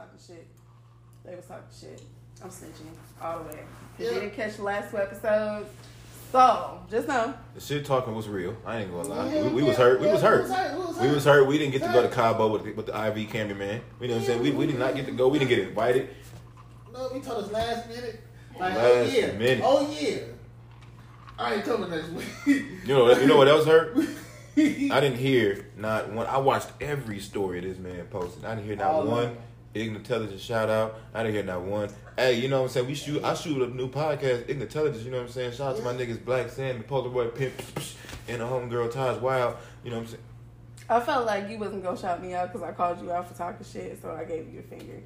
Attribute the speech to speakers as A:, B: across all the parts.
A: talking shit. They was talking shit. I'm snitching all the way. Cause
B: Yeah.
A: you didn't catch the last two episodes. So just know.
C: The shit talking was real. I ain't gonna lie.
B: Yeah,
C: we, we
B: yeah,
C: was hurt. We
B: yeah,
C: was
B: we
C: hurt.
B: was hurt, we was
C: We
B: hurt.
C: was hurt. We didn't get to go to
B: Hurt.
C: Cabo with the, with the IV cameraman. You know what I'm saying? We, we did not get to go. We didn't get invited.
B: No, he told us last minute. Like, oh,
C: Last
B: oh yeah.
C: minute.
B: Oh yeah. I ain't coming next week.
C: You know, you know what else hurt? I didn't hear not one. I watched every story this man posted. I didn't hear not
B: All of
C: one
B: them.
C: Ignitelligence shout out. I didn't hear not one. Hey, you know what I'm saying? We shoot. I shoot a new podcast, Ignitelligence. You know what I'm saying? Shout out to my niggas Black Sam, the Polaroid Pimp, and the homegirl Taj Wild. You know what I'm saying?
A: I felt like you wasn't gonna shout me out because I called you out for talking shit, so I gave you a finger.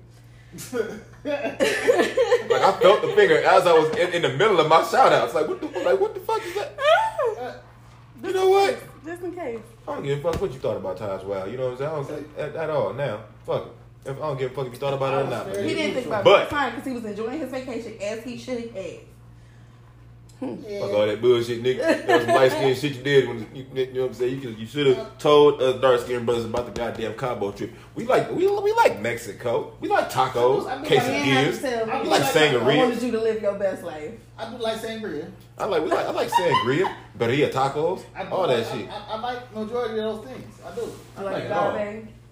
C: Like I felt the finger as I was in, in the middle of my shout outs. Like what the like what the fuck is that? You know what?
A: Just in case.
C: I don't give a fuck what you thought about Taj Wild. You know what I'm saying? I don't at, at all now. Fuck it. If, I don't give a fuck if you thought about it or not.
A: He didn't think about
C: But-
A: it time because he was enjoying his vacation as he should have.
C: Fuck all that bullshit, nigga. That was some light skinned shit you did when you, you know what I'm saying. You you should have told us dark skinned brothers about the goddamn Cabo trip. We like we we like Mexico. We like tacos,
B: I do- I do-
A: You didn't have to
C: quesadillas.
A: tell
B: I.
C: We like
B: sangria.
A: I wanted you to live your best life.
B: I do like sangria.
C: I like we like I like sangria, birria tacos,
B: I do
C: all
B: like,
C: that shit.
B: I, I, I like majority of those things. I do. I
A: You like
C: like it all.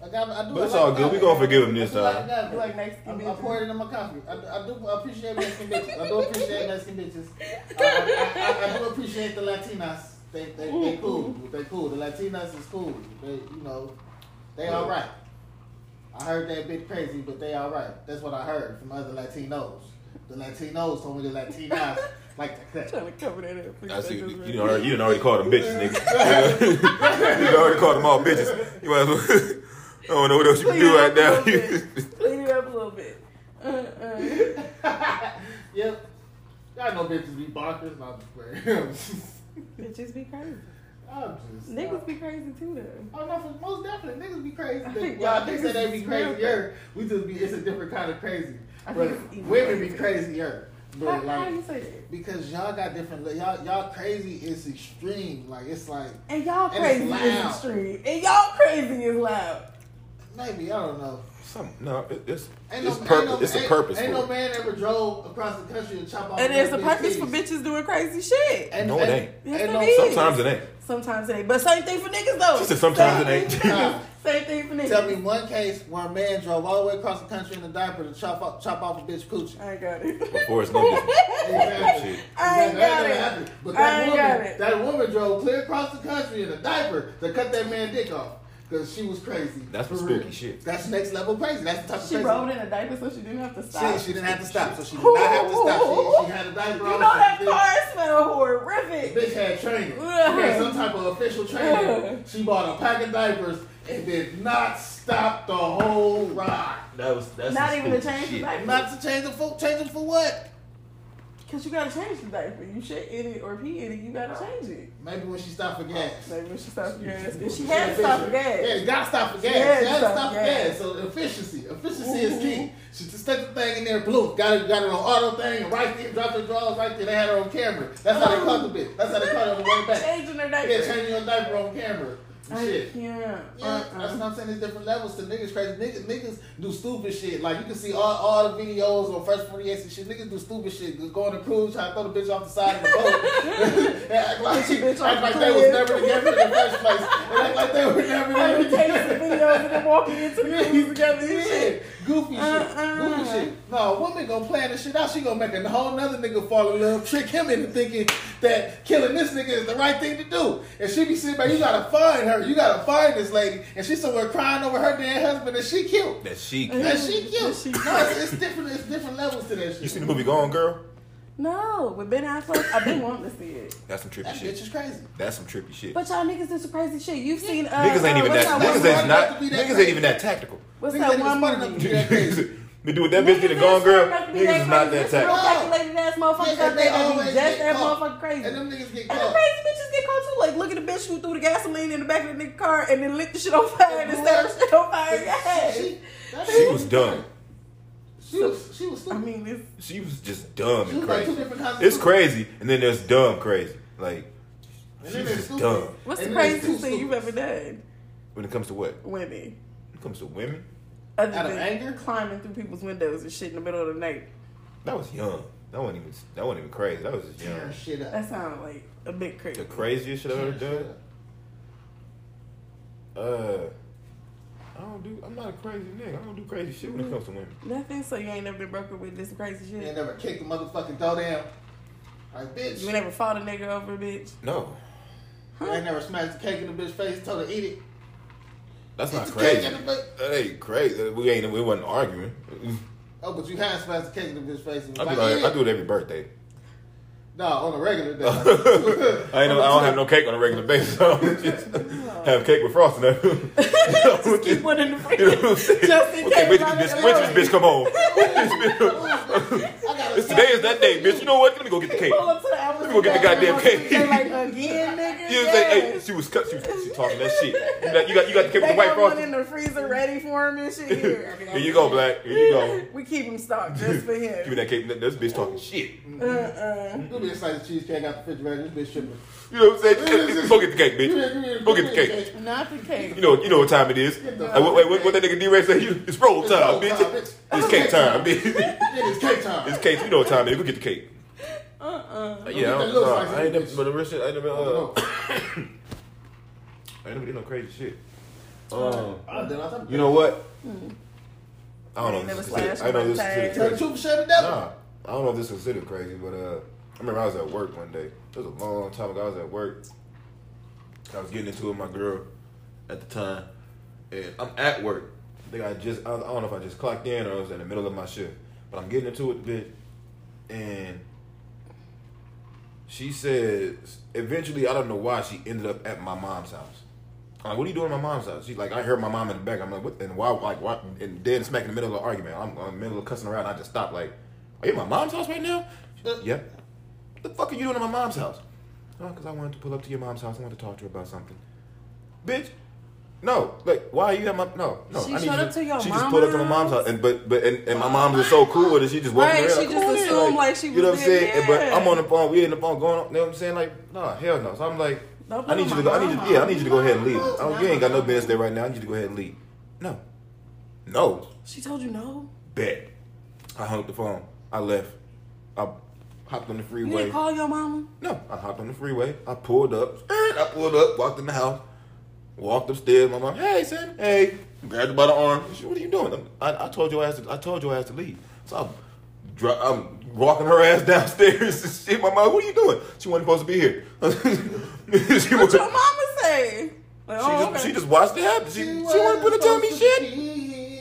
A: Agave.
B: I. I do.
C: But it's
B: like
C: all good. We gonna forgive him
B: I
C: this
B: do like
C: time.
B: agave.
A: Like Mexican
B: I, I
A: bitches?
B: pour it in my coffee. I, I do appreciate Mexican bitches. I do appreciate Mexican bitches. I, uh, I, I, I do appreciate the Latinas. They they they cool. They cool. The Latinas is cool. They you know they all right. I heard they a bit crazy, but they all right. That's what I heard from other Latinos. The Latinos told me the Latinas like that.
A: Trying to cover that up.
C: I see. You, you know, you done already called them bitches, nigga. you already called them all bitches. You might as well. I don't know what else you can do right now.
A: Clean it up a little bit. Uh, uh.
B: Yep. Y'all know bitches be bonkers. Not just playing.
A: Bitches be crazy.
B: I'm just
A: Niggas be crazy too, though.
B: Oh no, for most definitely niggas be crazy.
A: I think
B: well, I
A: y'all
B: think that they be
A: niggas is
B: crazier. We just be it's a different kind of crazy.
A: I
B: But
A: think it's
B: women be
A: crazier.
B: crazier. But
A: How, how
B: like
A: you say that?
B: because y'all got different y'all y'all crazy is extreme. Like it's like
A: And y'all
B: And
A: crazy is extreme. And y'all crazy is loud.
B: Maybe I don't know.
C: Some, no, it, it's
B: Ain't
C: it's
B: no,
C: purpose.
B: ain't no,
C: it's a purpose
B: Ain't
C: for
B: no
C: it.
B: man ever drove across the country and chop off.
A: And there's a
B: big
A: purpose for bitches doing crazy shit.
B: And,
C: No, it ain't.
A: Yes,
B: ain't
A: it
B: no,
A: is.
C: Sometimes it ain't.
A: Sometimes it ain't. But same thing for niggas though.
C: She said sometimes it ain't.
A: Same thing for
B: Nah.
A: niggas. Same thing for niggas.
B: Tell me one case where a man drove all the way across the country in a diaper to chop off, chop off a bitch coochie.
A: I ain't got it.
C: Before it's no business.
B: Exactly.
A: I ain't
B: That
A: got it.
B: happened. But
A: I
B: that
A: ain't
B: woman,
A: got it.
B: that woman drove clear across the country in a diaper to cut that man dick off because she was crazy.
C: That's
B: For
C: some
B: real.
C: spooky shit.
B: That's next level crazy. That's the type of
A: She
B: crazy.
A: rolled in a diaper so she didn't have to stop.
B: She, she didn't have to stop, so she did not have to stop. She, she had a diaper
A: You
B: on.
A: know that car smell horrific.
B: Bitch had training. She had some type of official training. She bought a pack of diapers and did not stop the whole ride.
C: That was that's
A: Not even to
C: spooky
A: change the
C: shit.
A: diaper.
B: Not to change the for change them for what?
A: Cause you gotta change the diaper. You shit in it or pee in it, you gotta change it.
B: Maybe when she stopped for gas.
A: Maybe when she stopped for gas. If she had to stop for gas.
B: Yeah, you gotta stop for gas.
A: She had to stop
B: stop
A: for gas.
B: gas. So efficiency, efficiency is key. She just stuck the thing in there, blew, got it, got it on auto thing, right there, dropped the drawers right there. They had her on camera. That's how they caught the bitch. That's how they caught her on the way back.
A: Changing her diaper.
B: Yeah, changing your diaper on camera.
A: I
B: Shit.
A: can't.
B: Yeah,
A: Uh-uh.
B: that's what I'm uh. saying. There's different levels to niggas crazy. Niggas, niggas do stupid shit. Like you can see all, all the videos on First 48 and shit. Niggas do stupid shit. Go- Go on a cruise, try to throw the bitch off the side of the boat. and act like,
A: your bitch
B: act like
A: the
B: they was never together in the first place. And act like they were never together.
A: take some videos and then walking into the cruise together
B: Yeah,
A: shit.
B: goofy shit,
A: Uh-uh.
B: goofy shit. No, a woman gonna plan this shit out. She gonna make a whole nother nigga fall in love, trick him into thinking that killing this nigga is the right thing to do. And she be sitting back, you gotta find her, you gotta find this lady, and she's somewhere crying over her dead husband that she killed.
C: That she. Cute.
B: That she killed.
A: That she
B: no, it's, it's different. It's different levels to that shit.
C: You seen the movie Gone Girl?
A: No, with Ben Affleck, I've been wanting to see it.
C: That's some trippy shit.
B: That bitch is crazy.
C: That's some trippy shit.
A: But y'all niggas do some crazy shit. You've seen uh,
C: niggas ain't
A: uh,
C: even
A: what's
C: that.
A: that
C: Niggas
A: one-
C: ain't
B: Why
C: not.
B: not to be that
C: Niggas ain't even that tactical.
A: What's
B: Niggas
A: that one
B: smart enough to
A: movie?
B: be that crazy.
C: They do with that bitch did to Gone Girl. Niggas is not that
A: Real
C: tactical.
A: calculated ass motherfuckers
B: Yeah,
A: out there that
B: always
A: be just that
B: caught.
A: motherfucker crazy.
B: And them niggas get
A: And the
B: caught.
A: crazy bitches get caught too. Like, look at the bitch who threw the gasoline in the back of the nigga car and then lit the shit on fire and set her shit on fire. Yes.
B: She, that
C: She
B: shit
C: was dumb.
B: She was, she was stupid.
A: I mean,
C: She was just dumb and
B: was like two
C: crazy.
B: different kinds of
C: It's crazy, and then there's dumb crazy. Like
B: And
C: she
B: then
C: just dumb.
A: what's the
B: then
A: craziest thing you've ever done?
C: When it comes to what?
A: Women.
C: When it comes to women,
A: Other
B: Out of
A: than
B: anger?
A: climbing through people's windows and shit in the middle of the night.
C: That was young. That wasn't even. That wasn't even crazy. That was just young.
B: Tearing shit up.
A: That sounded like a bit crazy.
C: The craziest shit I've ever
B: Tearing shit
C: done.
B: up.
C: Uh, I don't do. I'm not a crazy nigga. I don't do crazy shit when it comes to women.
A: Nothing. So you ain't never been broken with this crazy shit.
B: You ain't never kicked the motherfucking door down. Like, bitch.
A: You ain't never fought a nigga over, a bitch.
C: No,
B: You ain't never smashed the cake in the bitch face, told her eat it.
C: That's not
B: Eat cake
C: crazy.
B: in the bitch.
C: That ain't crazy. We ain't. We wasn't arguing.
B: Oh, but you had smashed the cake in the bitch face. And
C: I
B: like,
C: do.
B: eat
C: That, I
B: it.
C: do it every birthday.
B: No, on a regular day.
C: I ain't. No, I don't have no cake on a regular basis. I don't just have cake with frosting. on it.
A: Just keep one in the
C: You know what I'm
A: fridge.
C: saying?
A: Just in
C: Okay,
A: case
C: when
A: I
C: this,
A: get
C: when this
A: annoyed.
C: bitch come home? When this bitch- It's today is that day, bitch. You know what? Let me go get the cake.
A: Pull up to the Apple
C: Let me go get the goddamn cake.
A: They're like again, nigga.
C: You know what I'm saying? Hey, she was cut. She was, she talking that shit. You got, you got, you got the cake with
A: They
C: the white
A: got one
C: frosting.
A: in the freezer ready for him and shit. Here,
C: Here you go, black. Here you go.
A: We keep him stocked just for him.
C: Give me that cake. This bitch talking shit.
A: Uh-uh.
B: Little bit of slice of cheesecake out the refrigerator. This bitch tripping.
C: You know what I'm saying? Go get the cake, bitch. Go get the cake.
A: Not the cake.
C: You know, you know what time it is. Hey, what, wait, what, what that nigga D-Ray say? It's roll time, bitch.
B: time, bitch.
C: It's cake time, bitch.
B: It is cake time.
C: It's cake. You know what time it is. Go get the cake.
A: Uh-uh.
C: Yeah, I,
B: get that
C: don't,
B: little
C: no,
B: slice of
C: I ain't
B: it,
C: never,
B: bitch.
C: but the real shit, I ain't never, uh,
B: No.
C: I ain't never did no crazy shit. Um,
B: I done. I thought-
C: you know what? I don't know.
A: Ain't
C: if this is I know this is considered
A: tag.
B: Tell the
C: crazy.
B: truth and share the devil.
C: Nah, I don't know if this is considered crazy, but uh, I remember I was at work one day. It was a long time ago. I was at work. I was getting into it with my girl at the time, and I'm at work. I think I just I don't know if I just clocked in or I was in the middle of my shift, but I'm getting into it a bit, and she says eventually I don't know why she ended up at my mom's house. I'm like, what are you doing at my mom's house? She's like, I heard my mom in the back. I'm like, what? And why? Like, why? And then smack in the middle of the argument. I'm, I'm in the middle of cussing around. I just stopped. Like, are you at my mom's house right now? Like, uh, yep. The fuck are you doing at my mom's house? Oh, because I wanted to pull up to your mom's house. I wanted to talk to her about something. Bitch, no. Like, why are you at my no no?
A: She
C: I
A: showed up to your
C: She just pulled up to my mom's house, and but but and, and my mom was so cool with it. She just walked
A: Right,
C: around.
A: she
C: like,
A: just
C: "Come on
A: assumed like she
C: You know what I'm saying? And- But. I'm on the phone. We in the phone going. On, you know what I'm saying? Like, no, hell no. So I'm like, I need you to go. I need you. Yeah, I need you to go ahead and leave. I don't, you ain't got no business there right now. I need you to go ahead and leave. No, no.
A: She told you no?
C: Bet. I hung up the phone. I left. I hopped on the
A: You
C: freeway.
A: didn't call your mama?
C: No, I hopped on the freeway. I pulled up. I pulled up, walked in the house, walked upstairs. My mom, hey, son, hey, grabbed her by the arm. She, what are you doing? I, I told your ass. To, I told your ass to leave. So I'm, dri- I'm walking her ass downstairs and shit. My mom, what are you doing? She wasn't supposed to be here. she,
A: What
C: was,
A: your mama say? Like,
C: she,
A: oh,
C: just,
A: okay.
C: she just watched it happen. She, she, wasn't put to tell me shit.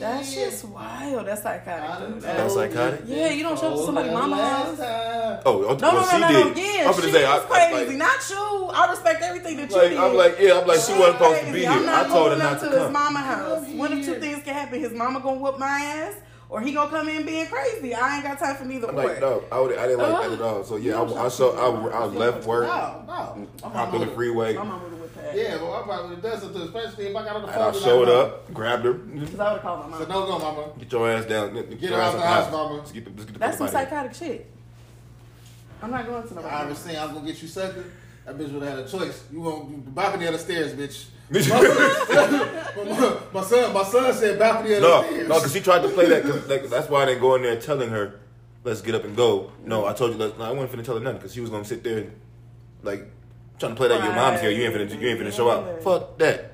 A: That's just wild. That's psychotic. though.
C: That's psychotic?
A: Yeah, you don't show up to somebody's mama house.
B: house.
C: Oh,
A: No, no, no,
C: she
A: no,
C: did.
A: no. Yeah,
C: I'm
A: she
C: gonna say, I,
A: was
C: I,
A: crazy.
C: like,
A: not you. I respect everything that you
C: like,
A: did.
C: I'm like, yeah, I'm like, she
A: She's
C: wasn't supposed to be here.
A: I'm not
C: I told her not
A: up
C: to
A: to his mama house. One of two things can happen. His mama gonna whoop my ass, or he gonna come in being crazy. I ain't got time for neither
C: I'm
A: or.
C: like, no, I, would, I didn't like that at all. So yeah, I, I saw, I, I left work,
B: No, no.
C: hopped on the freeway,
A: My mama would have whipped her ass.
B: Yeah, but I probably would have done something, especially if I got on the phone.
C: and I showed
B: my
C: up, grabbed her,
A: Cause I would have called my
B: So don't go, mama.
C: get your ass down, get,
B: Get her
C: ass
B: out the
C: out
B: house, mama.
C: Let's get the, let's get the
A: That's some
C: fuck out
A: psychotic shit. I'm not going to
B: the.
A: I
B: was saying I'm gonna get you sucker. That bitch would have had a choice. You want the balcony of the stairs, bitch. My, my son, my son said balcony of the
C: No,
B: stairs.
C: no, because she tried to play that. Cause, like, that's why I didn't go in there telling her, "Let's get up and go." No, I told you. Let's, no, I wasn't finna tell her nothing because she was gonna sit there, and, like, trying to play that. Your mom's here. You ain't finna. You ain't finna show up. Fuck that.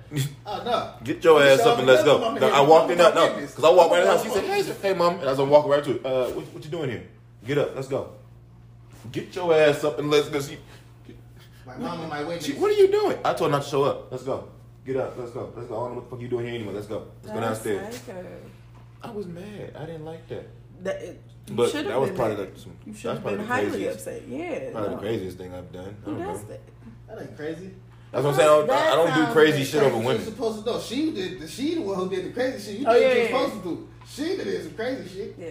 B: Oh no.
C: Get your ass up and let's go.
B: I'm
C: No. I walked in
B: I'm
C: no, because I walked right in the house. She said, "Hey, hey, mom," and I was gonna walk right to her. Uh, what, what you doing here? Get up, let's go. Get your ass up and let's go. She,
B: My mama might witness.
C: she, what are you doing? I told her not to show up. Let's go. Get up. Let's go. Let's go. I don't know what the fuck you doing here anymore. Let's go. Let's go
A: That's
C: downstairs.
A: psycho.
C: I was mad. I didn't like that.
A: That, it, you
C: But
A: should've
C: that was
A: been
C: probably
A: mad.
C: the- some-
A: You
C: that's
A: should have
C: probably
A: been
C: the
A: highly
C: craziest-
A: upset. Yeah.
C: Probably
A: no.
C: the craziest thing I've done. I
A: Who
C: don't know.
A: does that?
B: That ain't crazy.
C: That's what I'm saying. I don't, I don't do crazy shit over
B: You're supposed to know. She did. She the one who did the crazy shit. You
A: Oh,
B: did
A: yeah,
B: what you're
A: yeah.
B: supposed to do. She did some crazy shit.
A: Yeah.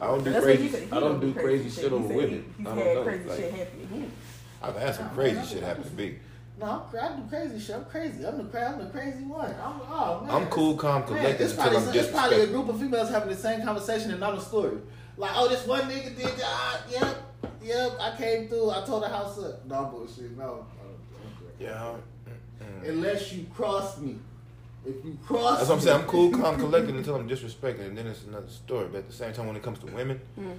C: I don't do
A: That's what he
C: crazy.
A: said. He
C: I don't do crazy
A: shit.
C: shit over women.
A: He,
C: I don't
A: had
C: know.
A: crazy
C: Like,
A: shit happen to him.
C: I've had some crazy shit happen to me.
B: No, I'm, I do crazy shit. I'm crazy. I'm the, I'm the crazy one. I'm, oh, man.
C: I'm cool, calm,
B: Man,
C: collected
B: it's
C: until
B: probably,
C: I'm
B: some- it's probably a group of females having the same conversation and not a story. Like, oh, this one nigga did that. Ah, yep, yep. I came through. I tore the house up. No bullshit. No.
C: Yeah.
B: Unless you cross me. If you cross,
C: That's what I'm saying. I'm cool, calm, collected until I'm disrespected, and then it's another story. But at the same time, when it comes to women,
A: Mm.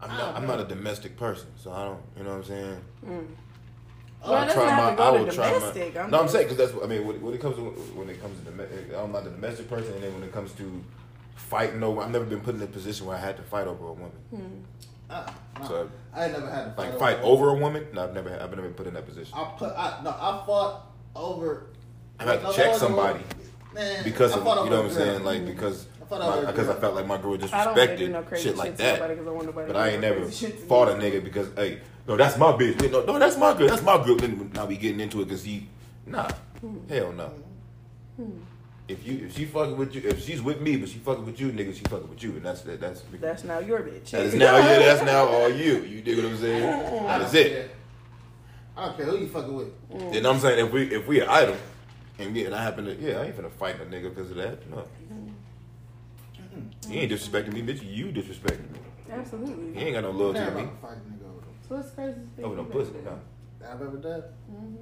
C: I'm not. I'm not a domestic person, so I don't. You know what I'm saying?
A: Mm. Well, it doesn't have
C: I
A: to
C: will try
A: domestic.
C: my.
A: I'm
C: no, I'm saying because that's. what I mean, when, when it comes to when it comes to domestic, I'm not a domestic person, and then when it comes to fighting over, I've never been put in a position where I had to fight over a woman.
A: Mm.
B: uh, no.
C: So
B: I ain't never had to fight
C: like fight over a woman. No, I've never. I've never been put in that position.
B: I put. I, no, I fought over.
C: I've had to check
B: no, no,
C: somebody
B: Man,
C: because of
B: fought
C: you know what I'm
B: a girl.
C: saying, like because
B: I fought
C: because I
B: girl.
C: felt like my girl
A: I don't
C: disrespected
A: no crazy
C: shit like
A: to
C: that.
A: nobody 'cause I
C: But I ain't
A: no
C: never
A: crazy shit to
C: fought a nigga because hey, no, that's my bitch. No, no, that's my girl. That's my girl. Then now we getting into it because he, nah, hmm. hell no. Hmm. If you if she fucking with you, if she's with me, but she fucking with you, nigga, she fucking with you, and that's that. That's
A: That's now your bitch.
C: that is now yeah, that's now all you. You dig what I'm saying? That's it.
B: I don't care who you fucking with.
C: You know what I'm saying? If we if we an item, and yeah, and I happen to yeah, I ain't finna fight a nigga because of that. No. He ain't disrespecting me, bitch. You disrespecting me.
A: Absolutely.
C: He ain't got no
B: I
C: loyalty to me.
B: fighting nigga over them.
A: So what's crazy? thing
C: Over no pussy, no.
B: That I've ever done.
A: Mhm.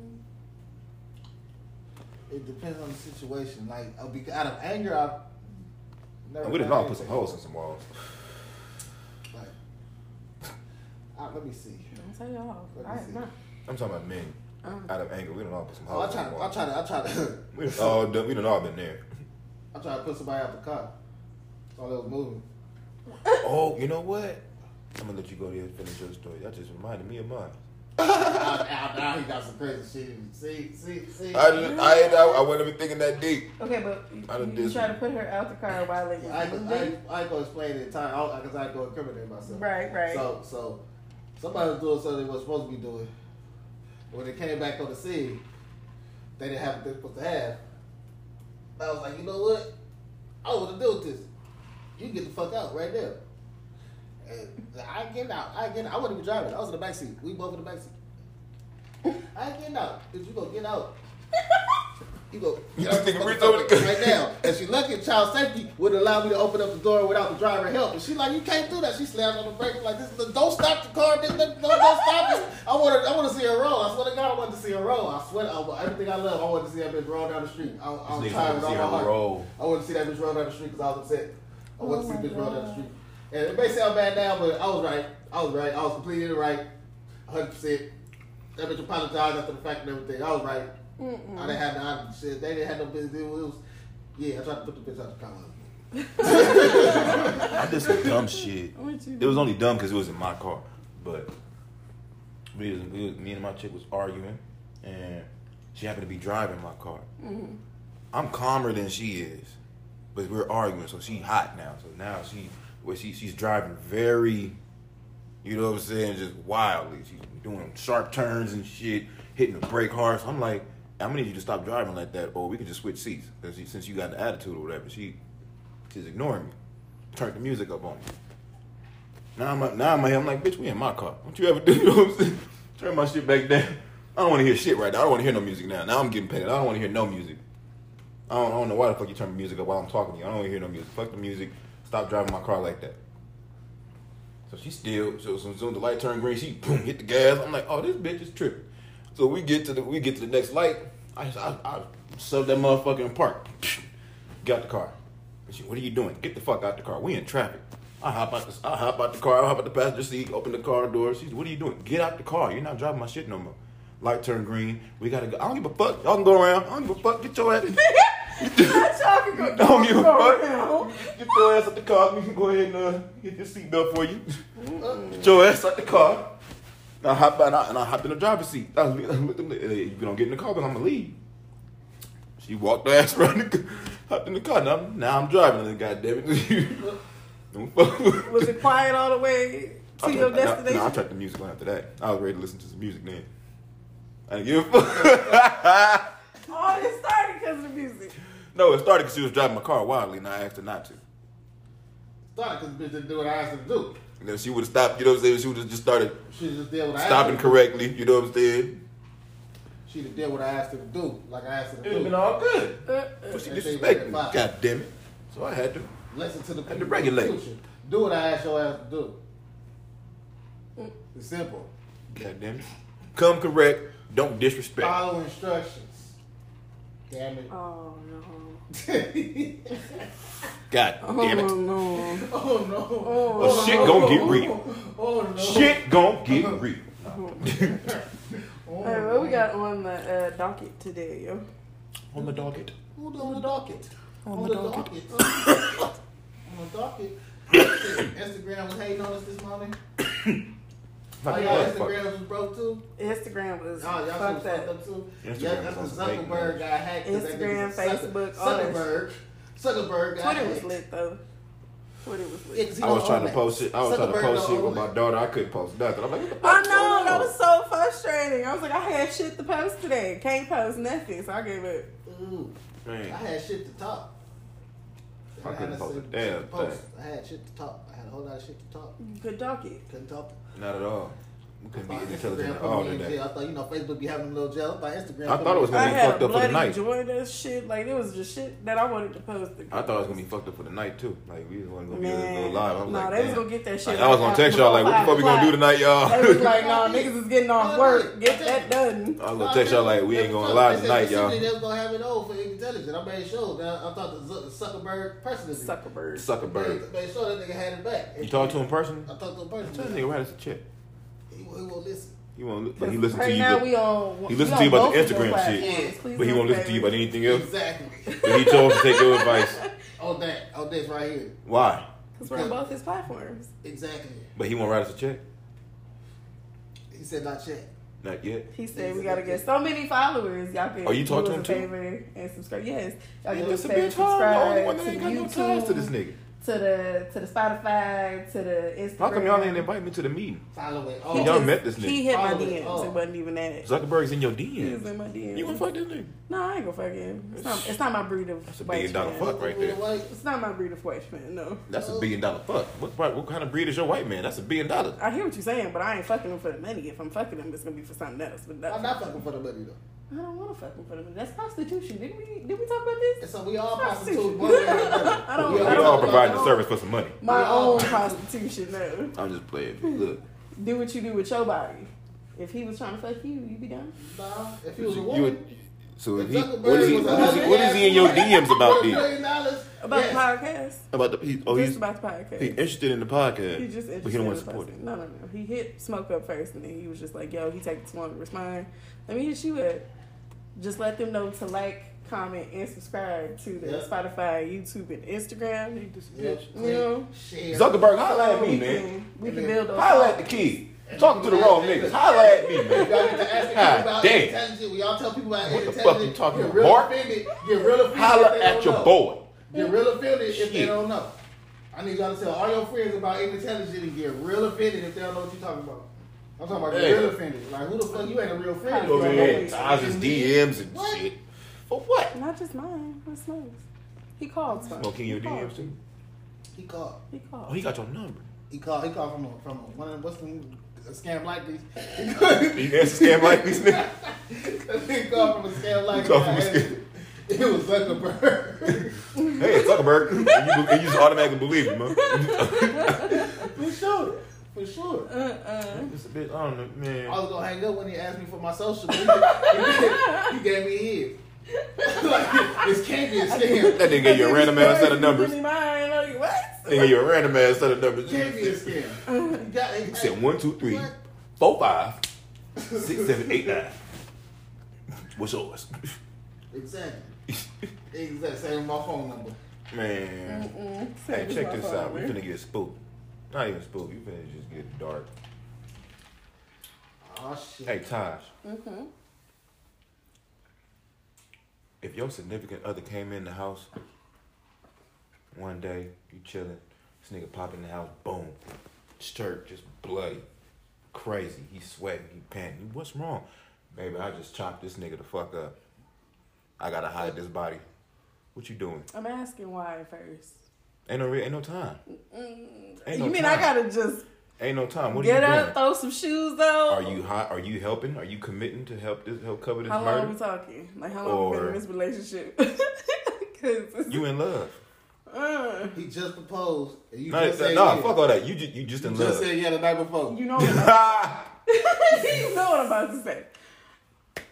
B: It depends on the situation. Like, I'll be out of anger. I've never.
C: We done
B: done
C: all put some holes in some walls.
B: Like, uh, let me see.
A: Don't say y'all.
B: Let me
A: All right,
B: see.
A: no.
C: I'm talking about men.
A: Um,
C: Out of anger, we done all put some
B: Oh, I
C: holes in
B: try.
C: some
B: I try to. I try to.
C: We done all done, we done all been there.
B: I try to put somebody out the car. While they was moving.
C: Oh, you know what? I'm gonna let you go there and finish your story. That just reminded me of mine.
B: now, now, now he got some crazy shit. See, see, see.
C: I didn't- I ain't- I, I wasn't even thinking that deep.
A: okay, but you,
C: I
A: you
C: did
A: try to put her out the car while they
B: I, ain't- I, ain't- I ain't gonna explain the entire because I ain't gonna incriminate myself.
A: Right, right.
B: So, so somebody was doing something they was supposed to be doing. When they came back on the scene, they didn't have what they supposed to have. I was like, you know what? I want to deal with this. You get the fuck out right there. And I get out. I get out. I wasn't even driving. I was in the back seat. We both in the back seat. I ain't getting out. Cause you gonna get out. You go.
C: You
B: get out
C: think
B: the
C: Rich
B: motherfucker
C: over the-
B: right now. And she lucky child safety would allow me to open up the door without the driver help. And she like, you can't do that. She slams on the brake like this. Don't stop the car. Don't, don't, don't stop it. I want to. I want to see her roll. I swear to God, I want to see her roll. I swear, I, everything I love, I want to see that bitch roll down the street. I, I was
C: This nigga
B: trying
C: wanna
B: with
C: see
B: all my
C: her
B: heart.
C: roll.
B: I want to see that bitch roll down the street because I was upset. I want to
A: Oh
B: see the
A: my
B: bitch roll down the
A: oh
B: street. And it may sound bad now, but I was right. I was right. I was completely right. 100. percent That bitch apologized after the fact and everything. I was right.
A: Mm-mm.
B: I didn't have no I, shit. They didn't have no business. It was yeah. I tried to put the bitch out the car.
C: I did some dumb shit. It was only dumb because it was in my car. But we was, we was, me and my chick was arguing, and she happened to be driving my car.
A: Mhm.
C: I'm calmer than she is, but we're arguing, so she hot now. So now she, well, she she's driving very, you know what I'm saying, just wildly. She's doing sharp turns and shit, hitting the brake hard. So I'm like, I'm gonna need you to stop driving like that, or we can just switch seats. Cause she, since you got the attitude or whatever, she she's ignoring me. Turned the music up on me. Now I'm now I'm here. I'm like, bitch, we in my car. Don't you ever do? You know what I'm saying? Turn my shit back down. I don't want to hear shit right now. I don't want to hear no music now. Now I'm getting paid. I don't want to hear no music. I don't, I don't know why the fuck you turn the music up while I'm talking to you. I don't want to hear no music. Fuck the music. Stop driving my car like that. So she still. So as soon as the light turned green, she boom hit the gas. I'm like, oh, this bitch is tripping. So we get to the we get to the next light. I I, I sub that motherfucker in park. Got the car. She, what are you doing? Get the fuck out the car. We in traffic. I hop out the I hop out the car. I hop out the passenger seat. Open the car door. She's, what are you doing? Get out the car. You're not driving my shit no more. Light turned green. We gotta go. I don't give a fuck. Y'all can go around. I don't give a fuck. Get your ass.
A: Y'all can go.
C: Don't give a fuck.
A: around.
C: Get your ass out the car. We can go ahead and uh, get your seatbelt for you. Get your ass out the car. And I hop out and I, and I hopped in the driver's seat. I was, I looked at hey, you don't get in the car, but I'm gonna leave. She walked her ass around the car, hopped in the car. Now, I'm- now I'm driving. And goddamn it. Don't
A: Was it quiet all the way to
C: I
A: your
C: turned- no,
A: destination?
C: No, I turned the music on after that. I was ready to listen to some music then. I didn't give a fuck.
A: Oh, it started because of the music.
C: no, it started because she was driving my car wildly, and I asked her not to.
B: Started because the bitch didn't do what I asked her to do.
C: And then she would have stopped, you know what I'm saying? She would have just started
B: She just did what I
C: stopping
B: her to do.
C: correctly, you know what I'm saying?
B: She just did what I asked her to do, like I asked her
C: It
B: to
C: would have
B: do.
C: been all good.
A: Uh, uh,
C: But she
B: And she
C: disrespected me. God damn it. So I had to.
B: Listen to the
C: And to regulate.
B: Constitution. Do what I asked your ass to do.
A: Mm.
B: It's simple.
C: God damn it. Come correct. Don't disrespect.
B: Follow instructions. Damn it.
A: oh no.
C: God damn it.
A: Oh no.
B: Oh no.
A: Oh,
C: Well, shit gon' get real.
B: Oh no.
C: Shit gon' get real.
B: Oh,
A: Hey, what we got on the uh, docket today, yo?
C: On the docket.
B: Who's on the docket?
C: On the docket.
B: on the docket. Instagram was hating on us this morning. Oh, y'all
C: fuck, fuck.
B: Instagram was broke too.
A: Instagram was
B: Oh, y'all
A: fuck that.
B: fucked up too.
C: Instagram
B: yeah, that's when Zuckerberg got hacked.
A: Instagram,
B: nigga Zucker-
A: Facebook, all that
B: Zuckerberg. Zuckerberg got
A: Twitter
B: hacked.
A: was lit though. Twitter was
B: Yeah,
A: lit.
B: 'cause he
C: I was trying to
B: that.
C: post it. I was trying to post
B: don't
C: shit with my daughter. I couldn't post nothing. I'm like, what the
A: I
C: fuck
A: know
C: going
A: that was so frustrating. I was like, I had shit to post today. Can't post nothing, so I gave it.
B: Ooh, I had shit to talk.
C: I couldn't
B: had
C: post
B: shit
C: a
B: to
C: damn
B: post.
C: thing.
B: I had shit to talk. I had a whole lot of shit to talk.
A: Good docket.
B: Couldn't talk.
C: not at all. We couldn't be
B: I thought
C: intelligent
B: Instagram
C: at
B: put
C: all
B: me in
C: today.
B: jail. I thought you know Facebook be having a little jail. I thought Instagram.
C: I
B: put
C: thought
B: me
C: it was
B: in
C: gonna be
A: had
C: fucked up for the
A: bloody
C: night.
A: joined shit. Like it was just shit that I wanted to post.
C: I thought it was gonna be fucked up for the night too. Like we wasn't gonna be able to go
A: Man,
C: live. I was
A: nah,
C: like,
A: they was
C: damn.
A: gonna get that shit.
C: Like, I was gonna text y'all like, what the fuck we gonna do tonight, y'all?
A: They was like, nah, niggas is getting off work. Get that done.
C: I was gonna text y'all like, we ain't gonna live tonight, y'all.
B: They was gonna have it all for intelligence. I made sure. That I thought the Zuck- Zuckerberg personally.
A: Zuckerberg.
C: Zuckerberg.
B: Made sure that nigga had it back.
C: You talked to him personally?
B: I talked to him
C: Tell that
B: personally.
C: nigga write us a check.
B: He, he won't listen.
C: He won't. But he listened
A: right
C: to you.
A: now
C: but-
A: we on.
C: he
A: we
C: listened
A: on
C: to you about the
A: both of them
C: Instagram shit,
A: platforms. Please
C: but he won't listen to you about anything else.
B: Exactly.
C: But he chose to take your advice.
B: on that. On this right here.
C: Why?
A: Cause we're on both his platforms.
B: Exactly.
C: But he won't write us a check.
B: He said not yet.
C: Not yet.
A: He said we gotta get so many followers. Y'all can
C: Oh, you talk
A: do
C: to him
A: a
C: too?
A: and subscribe. Yes, y'all
B: Yeah,
A: can do
C: a
A: a favor,
C: bitch. I'm the only
A: subscribe
C: one
A: to
C: that ain't got no
A: YouTube,
C: ties to this nigga.
A: To the to the Spotify, to the Instagram.
C: How come y'all didn't invite me to the meeting?
B: Follow it.
A: He
B: Oh,
C: Y'all
A: just-
C: met this nigga.
A: He
C: nigga.
A: hit my
B: Follow it.
A: DMs.
B: Oh.
A: It wasn't even that.
C: Zuckerberg's in your
A: He was in my DMs.
C: You wanna fuck this nigga?
A: No, I ain't gonna fuck him. It's not. It's not my breed of
C: That's a billion dollar
A: man.
C: fuck right there.
A: It's not my breed of white man. No.
C: That's a billion dollar fuck. What, what, what kind of breed is your white man? That's a billion dollars.
A: I hear what you're saying, but I ain't fucking him for the money. If I'm fucking him, it's gonna be for something else. But
B: I'm not fucking for the money though.
A: I don't want to fuck with him for the money. That's prostitution. Didn't we? Did we talk about this?
B: And so we all
A: Prostitution.
B: prostitutes one way or another.
A: I don't-
B: We
C: We
A: I don't-
C: all providing
A: I
C: the service for some money.
A: My
B: We
A: own prostitution. No.
C: I'm just playing. Look,
A: Do what you do with your body. If he was trying to fuck you, you'd be done.
B: Nah, if he was a
C: you
B: woman.
C: would. So
B: if
C: he, what is he?
B: was a
C: What is he,
B: husband,
C: what is he in your DMs about
B: a
C: this?
A: About
B: yes.
A: the podcast.
C: About the he, oh
A: just
C: he's
A: about the podcast.
C: he interested in the podcast,
A: He just
C: but he don't want
A: interested
C: to
A: in
C: support
A: the
C: it.
A: No, no, no. He hit smoke up first, and then he was just like, "Yo, he taking too long to respond. Let me hit you up. Just let them know to like, comment, and subscribe to the
B: Yeah.
A: Spotify, YouTube, and Instagram.
B: Yeah,
A: You know,
B: share.
C: Zuckerberg, holla at
A: So
C: me,
A: we
C: man.
A: can, we can build those.
C: Holla at the kid. Talking to the wrong niggas. Holla at me,
B: You
C: man.
B: all get to asking
C: God
B: about
C: damn.
B: intelligence. We all tell people about
C: What the
B: intelligence.
C: fuck you talking
B: get
C: about,
B: real
C: Bart?
B: offended. Get real offended. if
C: Holla at your
B: know.
C: boy.
B: Get real offended if they don't know. I need y'all to tell all your friends about intelligence and get real offended if they don't know what you're talking about. I'm talking about
C: Hey.
B: real offended. Like who the fuck you ain't a real friend?
C: Go
A: Yeah.
C: ahead, ties his DMs and
B: What?
C: shit. For what?
A: Not just mine. What's Smokes? He called. Smokes.
C: Smoking your
A: He called.
C: DMs too.
B: He called.
A: He called.
C: Oh, he got your number.
B: He called. He called from a, from a, one of them, what's the a scam like these.
C: You answer scam like these niggas.
B: he called from a scam like
C: He called from a scam.
B: It was Zuckerberg.
C: Hey, Zuckerberg. And you, and you just automatically believe him, man.
B: For sure. For sure.
A: Uh uh.
C: It's a bit, I don't know, man.
B: I was gonna hang up when he asked me for my social. But he, he, he gave me his. like this can't be a scam.
C: That nigga gave you a random ass set of numbers.
A: Really mine. Like, what?
C: They gave you a random ass set of numbers.
B: It can't be a scam. You got,
C: He said one, two, three,
B: What?
C: four, five, six, seven, eight, nine. What's yours?
B: Exactly. Exactly. Same my phone number.
C: Man.
A: Mm-mm.
C: Hey, check this
A: phone
C: out.
A: We're
C: gonna get spooked. Not even spooked. You finna just get dark.
B: Oh shit.
C: Hey, Taj.
A: Mm-hmm.
C: If your significant other came in the house one day, you chilling, this nigga pop in the house, boom, shirt just bloody, crazy. He sweating, he panting. What's wrong, baby? I just chopped this nigga the fuck up. I gotta hide this body. What you doing?
A: I'm asking why first.
C: Ain't no, re- ain't no time. Ain't
A: you
C: no
A: mean
C: time.
A: I gotta just
C: Ain't no time. What
A: get
C: are you
A: up,
C: doing?
A: throw some shoes though?
C: Are you hot? Are you helping? Are you committing to help this help cover this
A: How long
C: murder?
A: are we talking? Like how long we been in this relationship?
C: You in love?
A: uh,
B: He just proposed. And you
C: Nah,
B: just said
C: nah,
B: yeah.
C: fuck all that. You just you just
B: You
C: in
B: just
C: love.
B: said yeah the night before.
A: you know what I'm, you know what I'm about to say.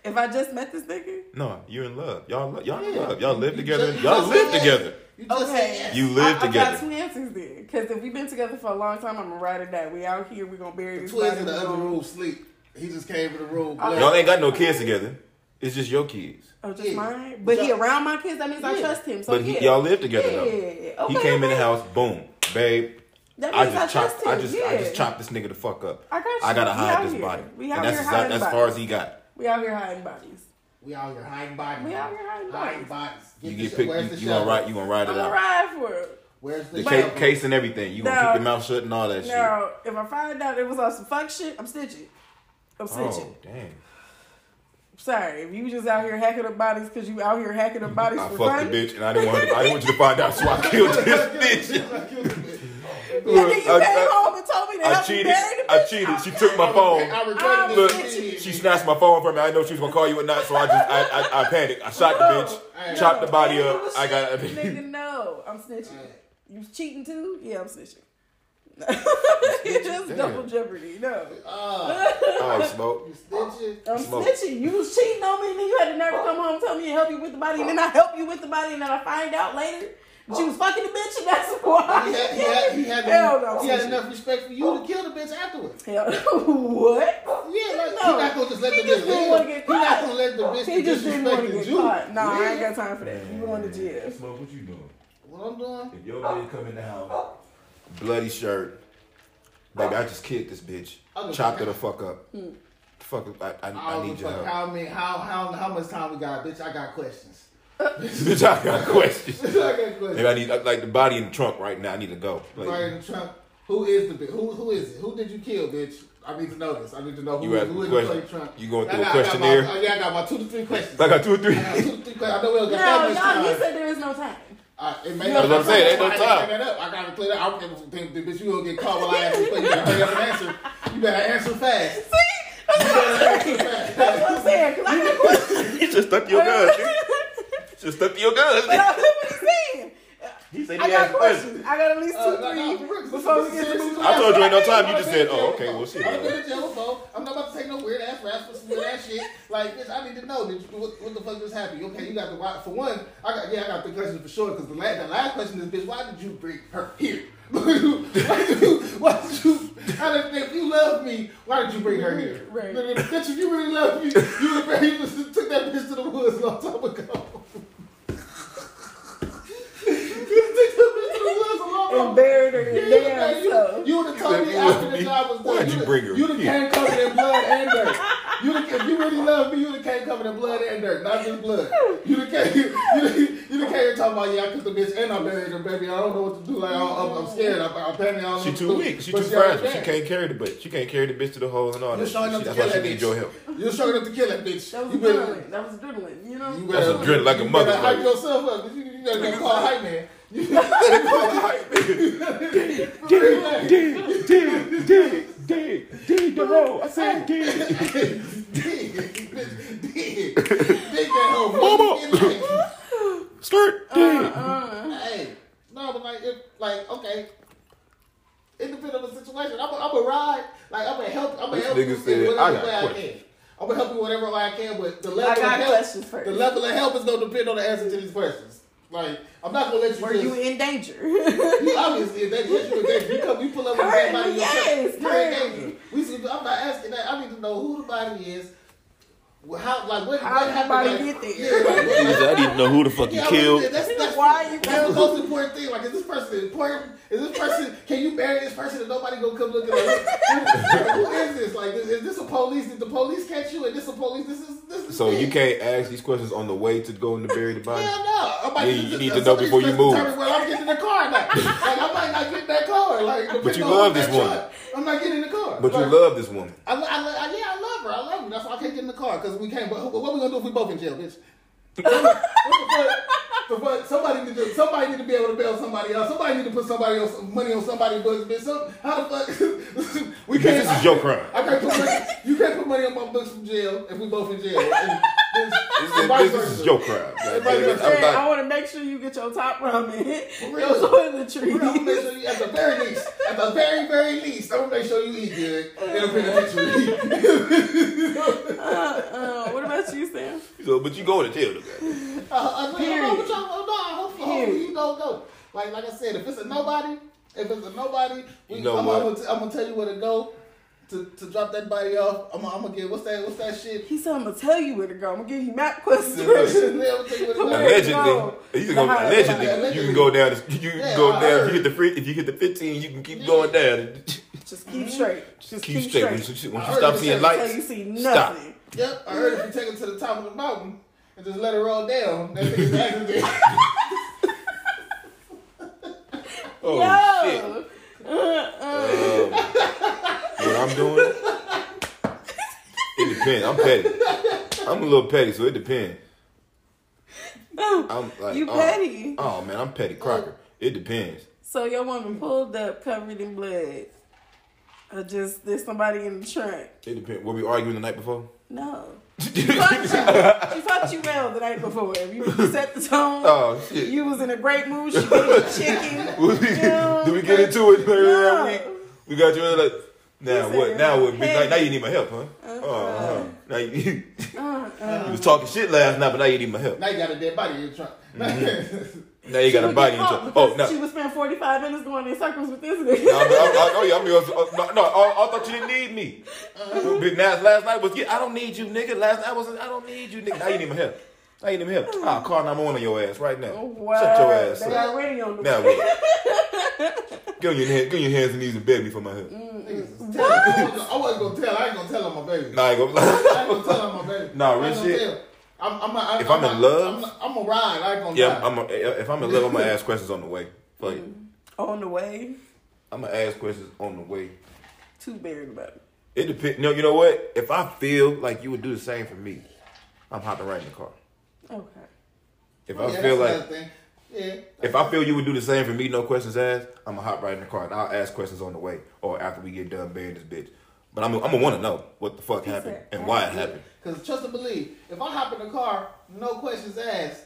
A: If I just met this nigga,
C: No, you're in love. Y'all, y'all in love. Y'all live together. Y'all live together.
B: You just
A: Okay.
B: yes.
C: You live
A: I,
C: together.
A: I got two answers then. Because if we've been together for a long time, I'm gonna ride or die. We out here, we gonna bury
B: The
A: this
B: twins in the
A: we
B: other room sleep. He just came in the room. Black.
C: Y'all ain't got no kids together. It's just your kids.
A: Oh, just
B: Yeah.
A: mine. But he around my kids. That means I trust him. So
C: But he,
A: yeah.
C: y'all live together
A: Yeah.
C: though.
A: Okay,
C: he came in the house, boom, babe.
A: That
C: I
A: means I,
C: just
A: trust
C: chopped.
A: him.
C: I just,
A: yeah.
C: I just chopped this nigga the fuck up.
A: I got you.
C: I gotta
A: We
C: hide this
A: here.
C: body,
A: We out
C: and that's
A: here
C: as,
A: hiding
C: as
A: bodies.
C: far as he got.
A: We out here hiding bodies.
B: We out here hiding bodies.
A: We out here hiding
B: Hiding
A: bodies.
B: bodies.
C: You get
B: sh-
C: picked.
B: Where's
C: You,
B: the
C: you gonna ride. You gonna ride
A: I'm
C: it
A: gonna
C: out.
A: ride for it.
B: Where's the,
C: The
B: shovel?
C: ca- case and everything. You gonna
A: No.
C: keep your mouth shut and all that shit.
A: Now, if I find out it was on some fuck shit, I'm snitching. I'm oh, snitching.
C: Oh damn!
A: Sorry, if you just out here hacking up bodies because you out here hacking up bodies
C: I
A: for
C: fucked
A: fun.
C: the bitch, and I didn't want. To, I didn't want you to find out, so I killed this bitch.
A: Yeah, you
C: I-
A: came
C: I-
A: home and told me to
C: I cheated. I cheated. She took my phone.
B: I
C: Look, she snatched my phone from me. I didn't know she was gonna call you at night, so I just I, I, I panicked. I shot the bitch, chopped the body
A: No,
C: up.
A: bullshit.
C: I got.
A: Nigga, no, I'm snitching.
B: Alright.
A: You was cheating too? Yeah, I'm snitching. it's just
C: Damn.
A: double jeopardy. No,
B: Ah,
C: All right, smoke.
B: you snitching?
A: I'm
C: Smoke.
A: snitching. You was cheating on me, and then you had to never come home and tell me to help you with the body, and then I help you with the body, and then I find out later that you was fucking the bitch, and that's why.
B: He had, he had, he had,
A: Hell no,
B: he had enough respect for you to kill the bitch afterwards.
A: Hell, what?
B: Yeah, like,
A: No.
B: he not gonna just let
A: He
B: the
A: just
B: bitch
A: didn't wanna
B: live.
A: get
B: He not
A: caught.
B: gonna let the bitch
A: He just didn't want to get
B: you.
A: caught. Nah, I ain't got time for that. You going to jail?
C: Smoke, what you doing?
B: What I'm doing?
C: If your bitch come in the house, bloody shirt, baby, I just kicked this bitch,
B: Okay.
C: chopped her the fuck up.
A: Hmm.
C: Fuck, I, I,
B: I,
C: I need
B: give a
C: your help.
B: how many, how how how much time we got, bitch? I got questions.
C: Bitch, I got questions.
B: I got
C: Maybe
B: questions.
C: I need like the body in the trunk right now. I need to go. Like,
B: Right in the trunk. Who is the bitch? Who who is it? Who did you kill, bitch? I need to know this. I need to know who,
C: You asking
B: who
C: question-
B: the trunk.
C: you going
B: I
C: through a
B: got- I got
C: questionnaire?
B: my- yeah, I got my two to three questions.
C: I got two or three.
B: I got two to three questions. I know we don't
A: No,
B: got that much
A: y'all, he said there is no time.
B: Uh, it may
A: That's what I'm saying,
C: ain't no
B: I gotta
C: time.
B: clear that up. I gotta clear that. I don't give think, bitch. You gonna get caught while I ask you. You better hurry up and answer. You better answer fast.
A: See? That's what I'm saying.
B: answer.
A: That's what I'm saying. 'cause I got questions.
C: you just stuck your guns. dude. Just stuck to your guns.
A: But I know what he's saying.
C: He said
A: I
C: he
A: got
C: asked questions.
A: questions. I got at least two,
B: Uh, no, no,
A: three
B: for real,
A: before we get to
B: serious.
A: the
C: I told you ain't no time. You just said, "Oh, okay,
B: before.
C: well, shit."
B: I've been in jail before. I'm not about to take no weird ass raps for some weird ass shit. Like, bitch, I need to know. Did you, what, what the fuck just happened? Okay, you got the why. For one, I got yeah, I got the questions for sure. Because the last, the last question is, bitch, why did you bring her here? why did you? Why did you? How did, if you love me, why did you bring her here?
A: Right.
B: Bitch, if you really love me, you would have took that bitch to the woods a long time ago. You took that bitch to the woods a long time
A: And buried her in
B: yeah,
A: damn
B: you,
A: self.
B: you would have told
C: said
B: me after the
C: me.
B: job was done.
C: Why'd you
B: You'd-
C: bring her
B: You'd have
C: here?
B: came covered in blood and dirt. You'd have, if you really loved me, you'd have came covered in blood and dirt, not just blood. You'd have came, you'd have, you'd have came talking about, yeah, I killed the bitch and I buried her, baby. I don't know what to do. Like, I'm, I'm, I'm scared. I'm, I'm panicking. I don't
C: She too
B: do.
C: weak. She
B: But
C: too
B: she
C: fragile. She can't carry the bitch. She can't carry the bitch to the hole and all
B: You're
C: that.
B: strong enough
C: That's why she
B: that
C: need your help.
B: You're strong enough to kill that bitch.
A: That was
B: you better,
A: adrenaline. That was adrenaline. You know?
B: you
C: That's
B: better,
C: adrenaline like a
B: you better
C: motherfucker.
B: hype yourself up. You, you better go call a hype man. You
C: Dig, dig, dig, dig, dig, dig the hole. I said dig.
B: dig, dig, dig that hoe.
C: Mama.
B: Mama.
C: Skirt, dig.
A: Uh,
B: Hey, no, but like, if, like, okay. It depends on the situation. I'm gonna ride. Like, I'm gonna help. I'm gonna
C: This
B: help
C: nigga
B: you
C: said,
B: in whatever
C: I got
B: way I
C: questions.
B: can. I'm gonna help you whatever way I can, but the level
A: I
B: of
A: got
B: help,
A: questions first.
B: the level of help is gonna depend on the answer to these questions. Like, I'm not gonna let you.
A: Were
B: just,
A: you in danger?
B: you obviously, that yes, you engaged. You come, you pull up with a dead body
A: yes,
B: You're
A: currently.
B: engaged. We, see- I'm not asking that. I need to know who the body is. Wh- How, like, what,
A: How did
B: happened? like,
A: get there?
B: Yeah, like, what-
C: Nigga said, I need to know who the fuck you
B: yeah,
C: killed.
B: but That's, that's,
A: Why you
B: that's the most important thing. Like, is this person important? Is this person? Can you bury this person and nobody gonna come look at it? Who is this? Like, is, is this a police? Did the police catch you? And this a police? This is this is.
C: So you can't ask these questions on the way to go and to bury the body.
B: Hell no! I might
C: Yeah,
B: just-
C: you need to know before you
B: questions
C: move.
B: determine Whether I'm getting in the car or not. like I might not get in that car. Like, but
C: you love this woman.
B: truck, I'm not getting in the car.
C: But you love this woman.
B: I, I, I, yeah, I love her. I love her. That's why I can't get in the car because we can't. But what we gonna do if we both in jail, bitch? What the fuck? The fuck? Somebody need to. Somebody need to be able to bail somebody else. Somebody need to put somebody else money on somebody's books, bitch. Some, how the fuck? we
C: Because this is your crime.
B: I can't put money. You can't put money on my books from jail if we both in jail. And this,
C: This, is, this is your crime.
B: Everybody
C: I'm
B: was
C: not-
A: I want to make sure you get your top ramen,
B: real.
A: your toiletries.
B: I'm gonna make sure you, at the very least, at the very, very least, I'm gonna make sure you eat good in a penitentiary.
A: Uh, uh, what about you? Sam?
C: So, but you go to jail. Though.
B: Uh, uh, no,
A: Period.
B: no, but y'all- oh, no, hopefully, hopefully you don't go. Like, like I said, if it's a nobody, if it's a nobody, we,
C: You know
B: I'm. I'm, gonna t- I'm gonna tell you where to go to, to drop that body off. I'm, gonna- I'm gonna get what's that? What's that shit?
A: He said, I'm going to tell you where to go. I'm going to give you map questions.
B: Yeah,
A: directions.
B: Gonna tell you where to go.
A: Where?
C: Allegedly, you can go, allegedly, you can go down. the- You can
B: Yeah,
C: go
B: I
C: down. If you get the free, if you get the fifteen, you can keep going down.
A: Just keep straight. Just
C: keep,
A: keep,
C: straight.
A: straight.
C: Once you, once
B: I
C: you stop seeing lights,
A: you see
C: stop.
A: nothing.
B: Yep, I heard if you take it to the top of the mountain and just let it roll down, that nigga's accident.
C: Oh
A: Yo.
C: shit!
A: Uh, uh.
C: Um, what I'm doing? It depends. I'm petty. I'm a little petty, so it depends. I'm like,
A: you
C: oh,
A: petty.
C: Oh man, I'm petty Crocker. It depends.
A: So your woman pulled up covered in blood. Or just there's somebody in the trunk.
C: It depends. Were we arguing the night before?
A: No. She fucked you. She fucked you well the night before. If you set the tone,
C: Oh shit.
A: you was in a great mood. She gave you chicken.
C: Did we,
A: No.
C: did we get into it earlier
A: No.
C: that week? We got you like, now
A: You
C: what? Now
A: you're
C: what? Now, now you need my help, huh? Oh, uh, now you, you
A: Uh, uh.
C: was talking shit last night, but now you need my help.
B: now you got a dead body in your trunk.
C: Now you got
A: She
C: a
A: would
C: body
A: get
C: in
A: caught
C: your Oh, no.
A: She would spend 45 minutes going in circles with this
C: No,
A: nigga.
C: I, I, oh yeah, I mean, uh, no, no, I, I thought you didn't need me. But now, last night was, yeah, I don't need you, nigga. Last night wasn't, I don't need you, nigga. Now you need my help. Now you need my help. I'll call 911 on your ass right now.
A: Wow.
C: Shut your ass
A: They
C: up.
A: already on the
C: Now what? Get on your, hand, get on your hands and knees and beg me for my help.
B: Niggas is I wasn't gonna tell. I ain't gonna tell on my baby.
C: Nah, I ain't gonna,
B: I ain't gonna tell on my baby.
C: Nah, real
B: ain't gonna
C: shit.
B: Tell. I'm, I'm, I'm,
C: If I'm in love-
B: I'm, I'm a ride. I ain't gonna
C: yeah,
B: ride.
C: I'm, a, if I'm in love, I'm gonna ask questions on the way. Fuck it. Mm-hmm.
A: on the way.
C: I'm gonna ask questions on the way.
A: Too buried about it.
C: It depends. No, you know what? If I feel like you would do the same for me, I'm hopping right in the car.
A: Okay.
C: If
B: Oh,
C: I
B: yeah,
C: feel like.
B: Yeah.
C: If I feel you would do the same for me, no questions asked, I'm gonna hop right in the car and I'll ask questions on the way or after we get done burying this bitch. But I'm, I'm gonna want to know what the fuck happened and why it happened.
B: Because trust and believe, if I hop in the car, no questions asked,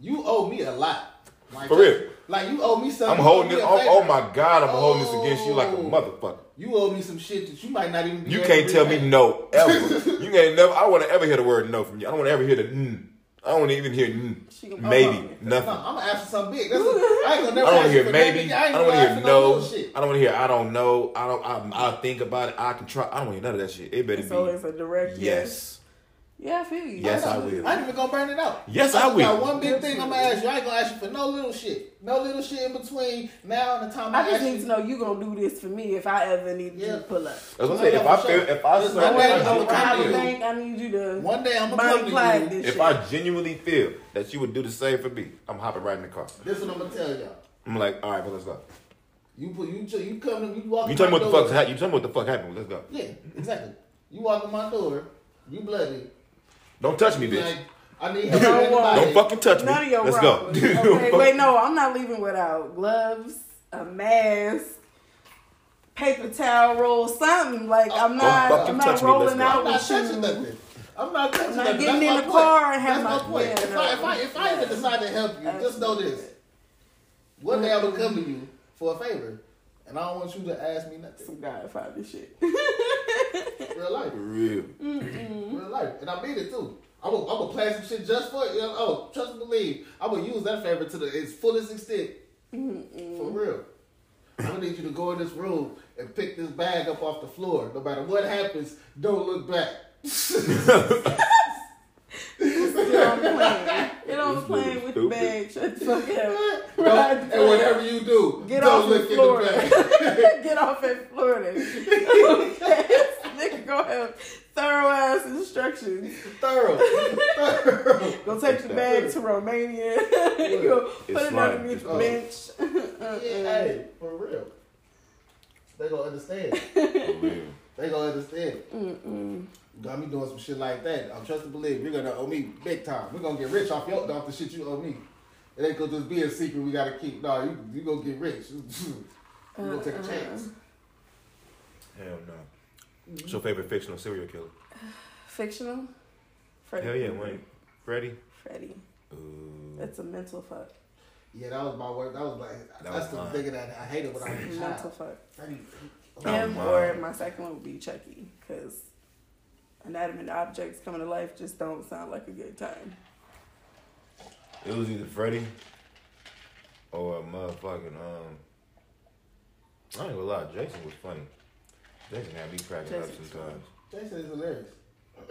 B: you owe me a lot. Like,
C: For real.
B: Like you owe me something.
C: I'm holding
B: me
C: it. Oh, oh my god, I'm holding this against you like a
B: Oh.
C: motherfucker.
B: You owe me some shit that you might not even. Be
C: You can't tell me no ever. you ain't never. I want to ever hear the word no from you. I don't want to ever hear the mm. I don't want to even hear mm.
A: She gonna-
C: maybe
A: Oh,
B: No,
C: nothing.
B: I'm gonna ask for something big. That's I ain't gonna never
C: I don't want
B: ask
C: to hear
B: for
C: maybe.
B: I
C: I don't want to hear no.
B: little shit.
C: I don't want to hear I don't know. I don't. I, I'll think about it. I can try. I don't want to hear none of that shit. It better
A: So
C: be
A: it's a direct yes.
C: yes.
A: Yeah, I feel you.
C: Yes, I
B: ain't-
C: will.
B: I ain't even gonna burn it out.
C: Yes, I
B: just got
C: will.
B: one big thing I'm gonna ask you. I ain't gonna ask you for no little shit. No little shit in between now and the time I,
A: I just
B: ask
A: need
B: you.
A: to know you gonna do this for me if I ever need you to pull up.
C: That's what I'm saying. If I feel, if I,
B: Just
C: if
B: one day
C: I,
B: I'ma
A: I
B: come to
A: a I need you to
B: One day I'm gonna
A: Bonnie
B: come to you.
A: this
C: if
A: shit.
C: I genuinely feel that you would do the same for me, I'm hopping right in the car.
B: This is what I'm gonna tell y'all.
C: I'm like, all right, but let's go.
B: You put you you come you walk.
C: You
B: in
C: tell me what the
B: door.
C: fuck happened. You tell me what the fuck happened. Let's go.
B: Yeah, exactly. You walk in my door. You bloody.
C: Don't touch me, bitch.
B: Like, I need help.
A: No
B: with
C: Don't fucking touch me.
A: none of your
C: Let's go.
A: Okay, wait, no, I'm not leaving without gloves, a mask, paper towel roll, something. Like I'm not,
C: fucking
A: I'm
C: touch
A: not
C: me,
A: rolling
C: let's go.
A: out
B: I'm not
A: with
B: touching
A: you.
B: nothing. I'm not touching
A: I'm not
B: nothing.
A: getting
B: That's
A: in the
B: point.
A: car and have
B: That's
A: my-
B: my point.
A: yeah,
B: if,
A: no.
B: I, if I if I even decide to help you, just know this. One day I'm gonna come to you for a favor, and I don't want you to ask me nothing.
A: Some Godfather shit.
B: Real life,
C: For real.
B: real life, and I mean it too. I'm gonna, I'm plan some shit just for you. Know, oh, trust and believe. I'm gonna use that favor to the its fullest extent. For real. I'm gonna need you to go in this room and pick this bag up off the floor. No matter what happens, don't look back.
A: Get on the plane. Get on the
C: This
A: plane
C: nigga
A: with the bag. Shut the fuck up.
B: Don't-
A: Ride the
B: and
A: plane.
B: whatever you do,
A: Get
B: don't
A: off
B: look
A: in
B: in the
A: Florida.
B: back.
A: Get off in Florida. okay. Nigga go have thorough ass instructions.
B: Thorough. Thorough.
A: Go take the bag to Romania. you go put it
C: fine.
A: underneath the
B: Oh.
A: bench.
B: Yeah, hey, for real. They gonna understand.
C: For real.
B: They gonna understand.
A: Mm-mm.
B: Got me doing some shit like that. I'm trust and believe. You're gonna owe me big time. We're gonna get rich off your off the shit you owe me. It ain't gonna just be a secret we gotta keep. No, you you gonna get rich. you gonna take a uh-uh. chance.
C: Hell no. What's your favorite fictional serial killer?
A: Fictional? Freddy.
C: Hell yeah, Wayne. Freddy.
A: Freddy.
C: Ooh.
A: That's a mental fuck.
B: Yeah, that was my word. That was like
C: That
B: that's
C: was
B: the
C: mine.
B: nigga that I hated when I was a
A: Mental
B: child.
A: fuck.
B: Freddy-
C: Oh,
A: Him
C: my.
A: or my second one would be Chucky, because inanimate objects coming to life just don't sound like a good time.
C: It was either Freddy or a motherfucking um. I ain't gonna lie, Jason was funny. Jason had me cracking up sometimes.
B: Jason is hilarious.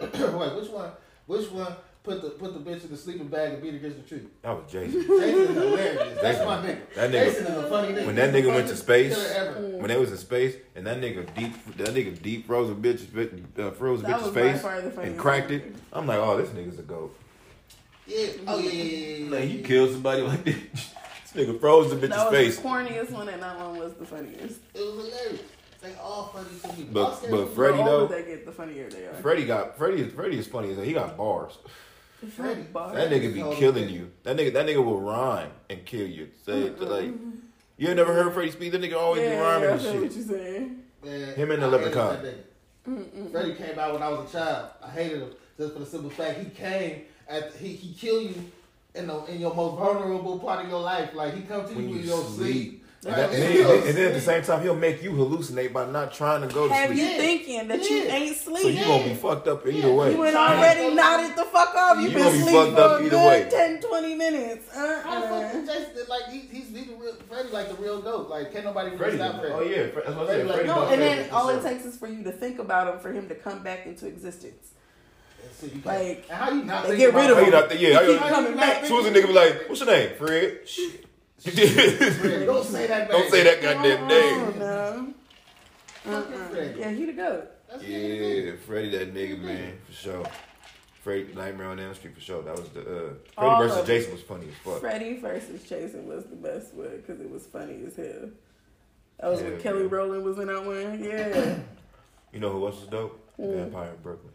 B: Wait, which one? Which one put the put the bitch in the sleeping bag and beat against the tree?
C: That was Jason.
B: Jason is hilarious. That's
C: Jason-
B: my nigga.
C: that nigga-
B: Jason is a funny nigga.
C: when that nigga went to space-
B: ever.
C: When they was in space and that nigga deep that nigga deep froze a bitch uh, froze a
A: That
C: bitch's
A: was by
C: face
A: far the
C: and
A: funniest
C: cracked
A: thing.
C: it. I'm like, oh, this nigga's a goat.
B: Yeah. Oh yeah, yeah, yeah, yeah.
C: Like
B: yeah.
C: he killed somebody like this. This nigga froze the bitch's
A: That was
C: face.
A: the corniest one, and that one was the funniest.
B: It was hilarious. They all funny to me.
C: But-
B: All scary
C: but
B: movies.
C: Freddy,
A: the
C: though-
A: they get, the funnier they are.
C: Freddy got Freddy. is Freddy is funny as hell. He got bars.
B: Freddy.
A: Bar.
C: That nigga be killing you. That nigga. That nigga will rhyme and kill you. Say it to like. Mm-hmm. You ain't never heard Freddy speak? That nigga always be rhyming
A: I
C: and
A: feel what
C: shit.
A: you're saying.
B: Man,
C: Him and the
B: I hated
C: leprechaun.
B: that nigga. Freddy came out when I was a child. I hated him just for the simple fact he came at he he kill you in the in your most vulnerable part of your life. Like he come to
C: When
B: you in your
C: sleep.
B: sleep.
C: And, that, and,
B: in
C: then, and then at the same time, he'll make you hallucinate by not trying to go to
A: Have
C: sleep.
A: you
B: Yeah.
A: thinking that you
B: Yeah.
A: ain't
C: So you
A: sleep?
C: gonna be fucked up either
B: Yeah.
C: way.
A: You ain't already nodded the fuck off. You
C: You
A: been
C: gonna be
A: asleep
C: fucked up
A: for a
C: either
A: good
C: way.
A: 10, 20 minutes.
B: Uh, how the fuck
A: Uh-uh.
B: is Jason like he, he's he the real Freddy like the real goat. Like can't nobody really
C: Freddy.
B: stop Freddy.
C: Oh yeah, that's what I said.
B: like-
A: No, and then all it takes is for you to think about him for him to come back into existence.
B: So you
A: Like,
B: how you not
A: they get rid of him.
C: yeah, you
A: keep
C: not-
A: coming back.
C: Soon as a nigga be like, "What's your name, Fred?" Shit.
B: Freddy, Don't say that.
C: Don't say that goddamn
A: Oh,
C: name.
A: no.
B: Fucking
A: Uh-uh.
B: Freddy.
A: Yeah, he the goat.
B: That's what he did.
C: Yeah, Freddy, that nigga, man, for sure. Freddy, Nightmare on Elm Street, for sure. That was the uh, Freddy
A: All
C: versus
A: of
C: Jason was funny as fuck.
A: Freddy versus Jason was the best one because it was funny as hell. That was when Kelly
C: yeah.
A: Rowland was in that one. Yeah.
C: You know who else was dope?
A: Mm.
C: Vampire in Brooklyn.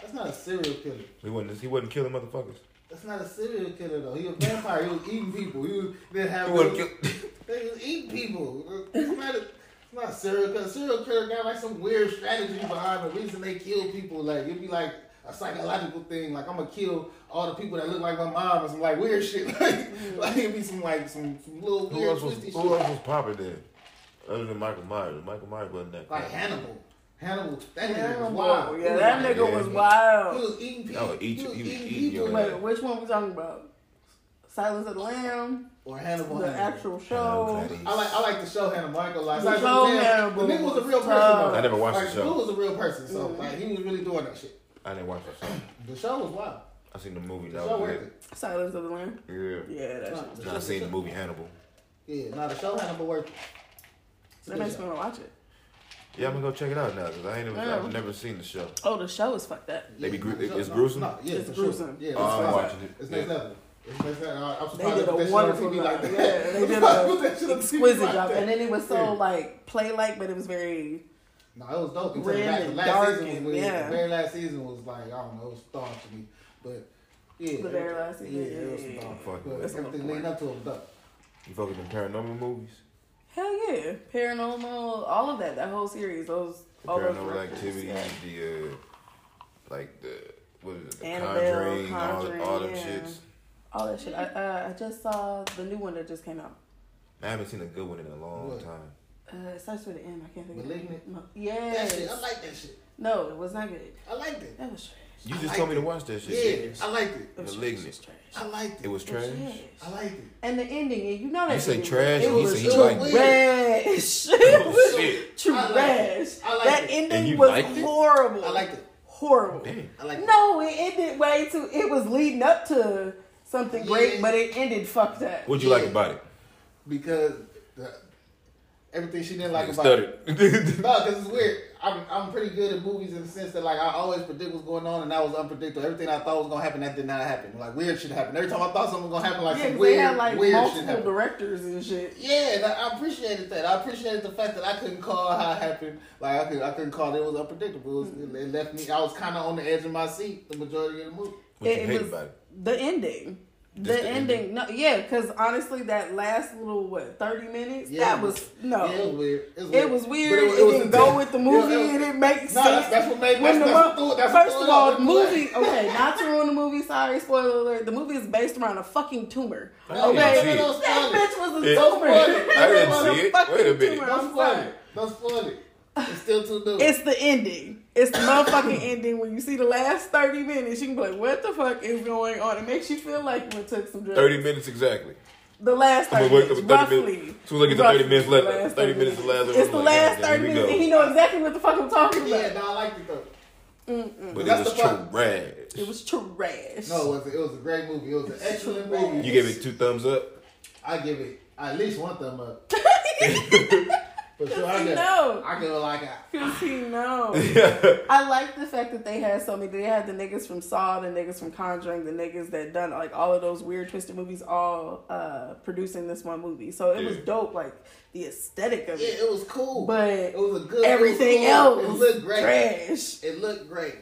B: That's not a serial killer.
C: He wasn't. He wasn't killing motherfuckers.
B: That's not a serial killer though. He a vampire. He was eating people. He was didn't have.
C: He wasn't
B: no-
C: kill-
B: They was eating people. It's not a, it's not a serial killer. Serial killer got like some weird strategy behind the reason they kill people. Like it'd be like a psychological thing. Like I'm gonna kill all the people that look like my mom or some like weird shit. Like, mm. like it'd be some like some, some little
C: Who
B: weird
C: else was
B: twisty
C: Who
B: shit.
C: else was popping then? Other than Michael Myers. Michael Myers wasn't that.
B: Like
C: crazy.
B: Hannibal. Hannibal. That nigga
A: Hannibal.
B: was wild.
A: Yeah, that nigga
C: Yeah.
A: was
B: He
A: wild.
B: was eating people.
C: That was eat-
B: he was
C: he
B: eating
C: eating
B: people.
C: your
A: Wait, which one we talking about? Silence of the Lamb,
B: Or Hannibal.
A: the
B: Hannibal.
A: actual show.
B: I like I like the show Hannibal. I ain't gonna.
A: The
B: Like,
A: show
B: man,
A: Hannibal
B: The nigga was a real person though.
C: I never watched
B: like,
C: the show.
B: Dude was a real person, so
A: Mhm.
B: like he was really doing that shit.
C: I didn't watch the show.
B: The show was wild.
C: I seen the movie.
B: The
C: That
B: show
C: was
B: worth
C: good.
B: it.
A: Silence of the Lamb.
C: Yeah.
A: Yeah, that's.
B: Nah,
A: shit.
B: the
C: Then I
B: show-
C: seen the movie Hannibal.
B: Yeah, nah, the show Hannibal worth it. It's a
A: That makes me want to watch it.
C: Yeah, I'm gonna go check it out now because I ain't never,
A: Yeah.
C: I've never seen the show.
A: Oh, the show is fucked up.
C: They be
B: Yeah,
C: gru-
B: nah, the show-
C: it's
B: no,
C: gruesome?
B: No, yeah,
A: It's
B: for sure.
A: gruesome.
B: Yeah, oh,
A: It's
C: Oh, I'm
A: fucked
C: watching it.
B: It's next
C: Yeah.
B: level. It's next level. I'm surprised
A: They did
B: they
A: a
B: put that shit on
A: wonderful
B: TV
A: job.
B: like that.
A: Yeah, they
B: I'm
A: did
B: surprised they
A: a
B: that shit on TV
A: exquisite
B: like
A: job,
B: that.
A: and then it was so
B: Yeah.
A: like play like, but it was very.
B: No, it was dope. Until
A: Grim
B: the, back, the
A: and
B: last
A: dark
B: season was
A: and-
B: weird.
A: yeah.
B: The very last season was like I don't know, it was staunch to me, but yeah.
A: The very last season,
B: yeah,
A: yeah,
B: it was
A: yeah, yeah.
B: staunch.
C: Fuck
B: But
A: That's a
B: everything
A: little
B: leading up to it was dope.
C: You fucking them paranormal movies?
A: Hell yeah, paranormal, all of that, that whole series, those
C: The
A: all those
C: paranormal
A: records,
C: activity,
A: yeah.
C: the uh, like the what is it? The
A: Annabelle,
C: Conjuring, all,
A: Conjuring,
C: all them
A: yeah.
C: shits.
A: all that shit. I uh, I just saw the new one that just came out.
C: I haven't seen a good one in a long
B: What?
C: time.
A: Uh, it starts with an M. I can't think
B: Malignant?
A: of it.
B: That
A: Yes.
B: shit, I like that shit.
A: No, it was not good.
B: I liked it.
A: That was trash.
C: You just told me to watch that shit.
B: Yeah, I liked it.
A: It was
C: Malignant.
A: trash. It was trash.
B: I liked it.
C: It was
A: It was
C: trash.
B: I liked it.
A: And the ending, and you know that.
C: You say
A: ending,
C: trash,
A: It
C: and he
A: was
C: said he
B: was
C: liked
B: weird.
C: it.
A: trash. it was
C: shit.
A: trash.
B: I liked it.
A: That ending was horrible.
B: I liked it.
A: Horrible.
C: Damn.
B: I liked it.
A: No, it ended way too. It was leading up to something great, but it ended fucked up.
C: What'd you
B: Yeah.
C: like about it?
B: Because the, everything she didn't like
C: Nigga
B: about
C: stuttered.
B: it. No, because it's weird. I'm I'm pretty good at movies in the sense that like I always predict what's going on and that was unpredictable. Everything I thought was gonna happen that did not happen. Like weird shit happened. Every time I thought something was gonna happen, like
A: yeah,
B: some
A: 'cause
B: weird,
A: they had like
B: weird shit
A: multiple
B: happened.
A: directors and shit.
B: Yeah, and I I appreciated that. I appreciated the fact that I couldn't call how it happened. Like I could, I couldn't call it. It was unpredictable. It, was, mm-hmm. it left me. I was kind of on the edge of my seat the majority of the movie.
C: What you
A: It- it
C: hate
A: was-
C: about it?
A: The ending.
C: Just
A: the,
C: the
A: ending, no, yeah, because honestly, that last little what thirty minutes,
B: Yeah,
A: that was no,
B: Yeah, it was weird. It was
A: it was weird.
B: But
A: It,
B: was
A: didn't go with the movie.
B: Yeah, it was-
A: it didn't make
B: No,
A: sense.
B: that's, that's what made.
A: when
B: That's,
A: the
B: that's,
A: mo-
B: what, that's
A: first of all, the movie,
B: off.
A: okay, not to ruin the movie. Sorry, spoiler alert. The movie is based around a fucking tumor.
C: I
A: Okay,
C: see it.
B: Don't
A: that
B: spoil it.
A: bitch was a
C: Yeah.
A: tumor.
B: I
C: didn't see it. Wait a minute.
A: tumor.
B: Don't
A: I'm
B: spoil
A: sorry.
B: it. Don't spoil it. It's still too new.
A: It's the ending. It's the motherfucking ending. When you see the last 30 minutes, you can be like, what the fuck is going on? It makes you feel like you took some drugs.
C: Thirty minutes exactly.
A: The last 30
C: I'm gonna
A: minutes,
C: till 30
A: roughly.
C: minutes. As soon as I get to 30 minutes left,
A: last
C: 30 minutes is the last.
A: It's the
C: I'm like,
A: last 30 minutes,
C: go.
A: and he know exactly what the fuck I'm talking about.
B: yeah, no, I like it though.
C: But
B: That's
C: it was
B: the part.
C: trash.
A: It was trash.
B: No, it was, it was a great movie. It was an excellent movie.
C: You gave it two thumbs up.
B: I give it at least one thumb up. For sure, I
A: he
B: give,
A: know.
B: I give it like a.
A: Cause he know. I like the fact that they had so many. They had the niggas from Saw, the niggas from Conjuring, the niggas that done like all of those weird twisted movies, all uh producing this one movie. So it was dope, like the aesthetic of
B: Yeah,
A: it.
B: it was cool.
A: But
B: it was a good.
A: Everything
B: it cool.
A: else
B: It looked great.
A: trash.
B: It looked great.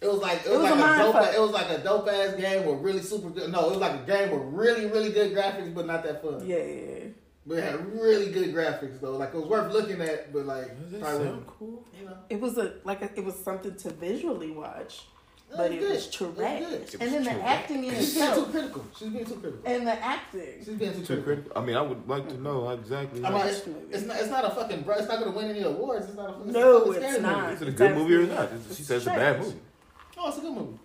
B: It was like it was,
A: was
B: like
A: a
B: a, dope.
A: fuck.
B: It was like a dope ass game with really super good. No, it was like a game with really really good graphics, but not that fun.
A: Yeah, yeah. Yeah.
B: But it had really good graphics though. Like it was worth looking at, but like
C: Does that
B: probably
C: sound cool?
B: you know.
A: It was a like a, it was something to visually watch,
B: It
A: but
B: was
A: it
B: good.
A: was
B: It was
A: trash.
B: good.
C: It
A: And
C: was
A: then the acting in
B: She's being too critical. She's being too critical.
A: and the acting.
B: She's being too
C: Too
B: critical.
C: critical. I mean, I would like to know exactly.
B: I mean, it's, it's not. It's not a fucking. It's not gonna win any awards. It's not a. It's
A: No,
B: a
A: it's not.
B: Movie.
C: is it a
A: it's
C: good movie or
A: absolutely
C: not?
A: not.
C: She
A: It's
C: says it's a bad movie.
B: Oh, it's a good movie.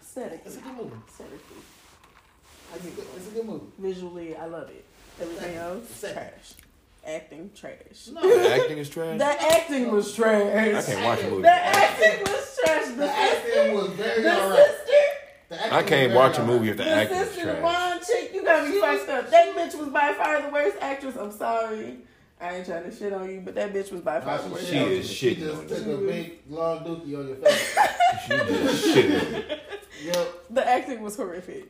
A: Aesthetically,
B: It's a good movie.
A: aesthetically,
B: It's a good, it's a good movie.
A: visually, I love it. Everything else,
B: Second.
A: trash. Acting, trash.
B: No,
C: The acting is trash.
A: The acting was trash.
C: I can't watch a movie.
A: The acting was trash. The,
B: the
A: sister,
B: acting was very
A: the
B: alright.
A: sister,
B: The acting
C: I can't watch a movie if the
A: the
C: acting is
A: sister, the
C: trash.
A: blonde chick. You got me
B: She
A: fucked
B: was-
A: up. That bitch was by far the worst actress. I'm sorry. I ain't trying to shit on you, but that bitch was by far the worst.
C: She
A: actress.
C: is
B: She just
C: on
B: took
A: you.
B: a big long dookie on your face.
C: She just shit.
B: Yep.
A: The acting was horrific.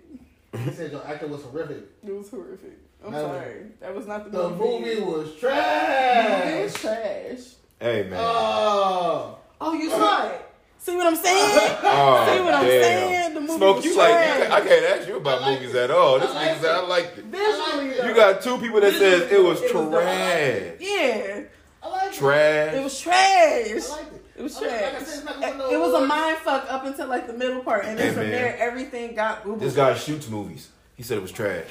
B: He said your acting was horrific.
A: It was horrific. I'm
B: No.
A: sorry. That was not the,
B: The
A: movie.
B: movie was
A: It was
B: trash.
A: trash.
C: Hey man.
B: Oh.
A: Oh, you saw it. See what I'm saying?
C: Oh,
A: See what I'm
C: damn.
A: saying? The movie
C: Smoke,
A: was
C: you like?
A: trash.
C: You, I can't ask you about
B: like
C: movies
B: it.
C: at all. This
B: I like
C: nigga said I
B: it.
C: liked it.
A: Visually.
C: You got two people that says it was
A: It was
C: trash.
A: Yeah,
B: I like it.
C: Trash.
A: it was trash.
B: I liked it.
A: It was
B: I like- like
A: trash.
B: said, it's not gonna no
A: It was a mind fuck up until like the middle part, and then
C: Hey,
A: from
C: man.
A: there everything got Google
C: This guy shoots movies. He said it was trash.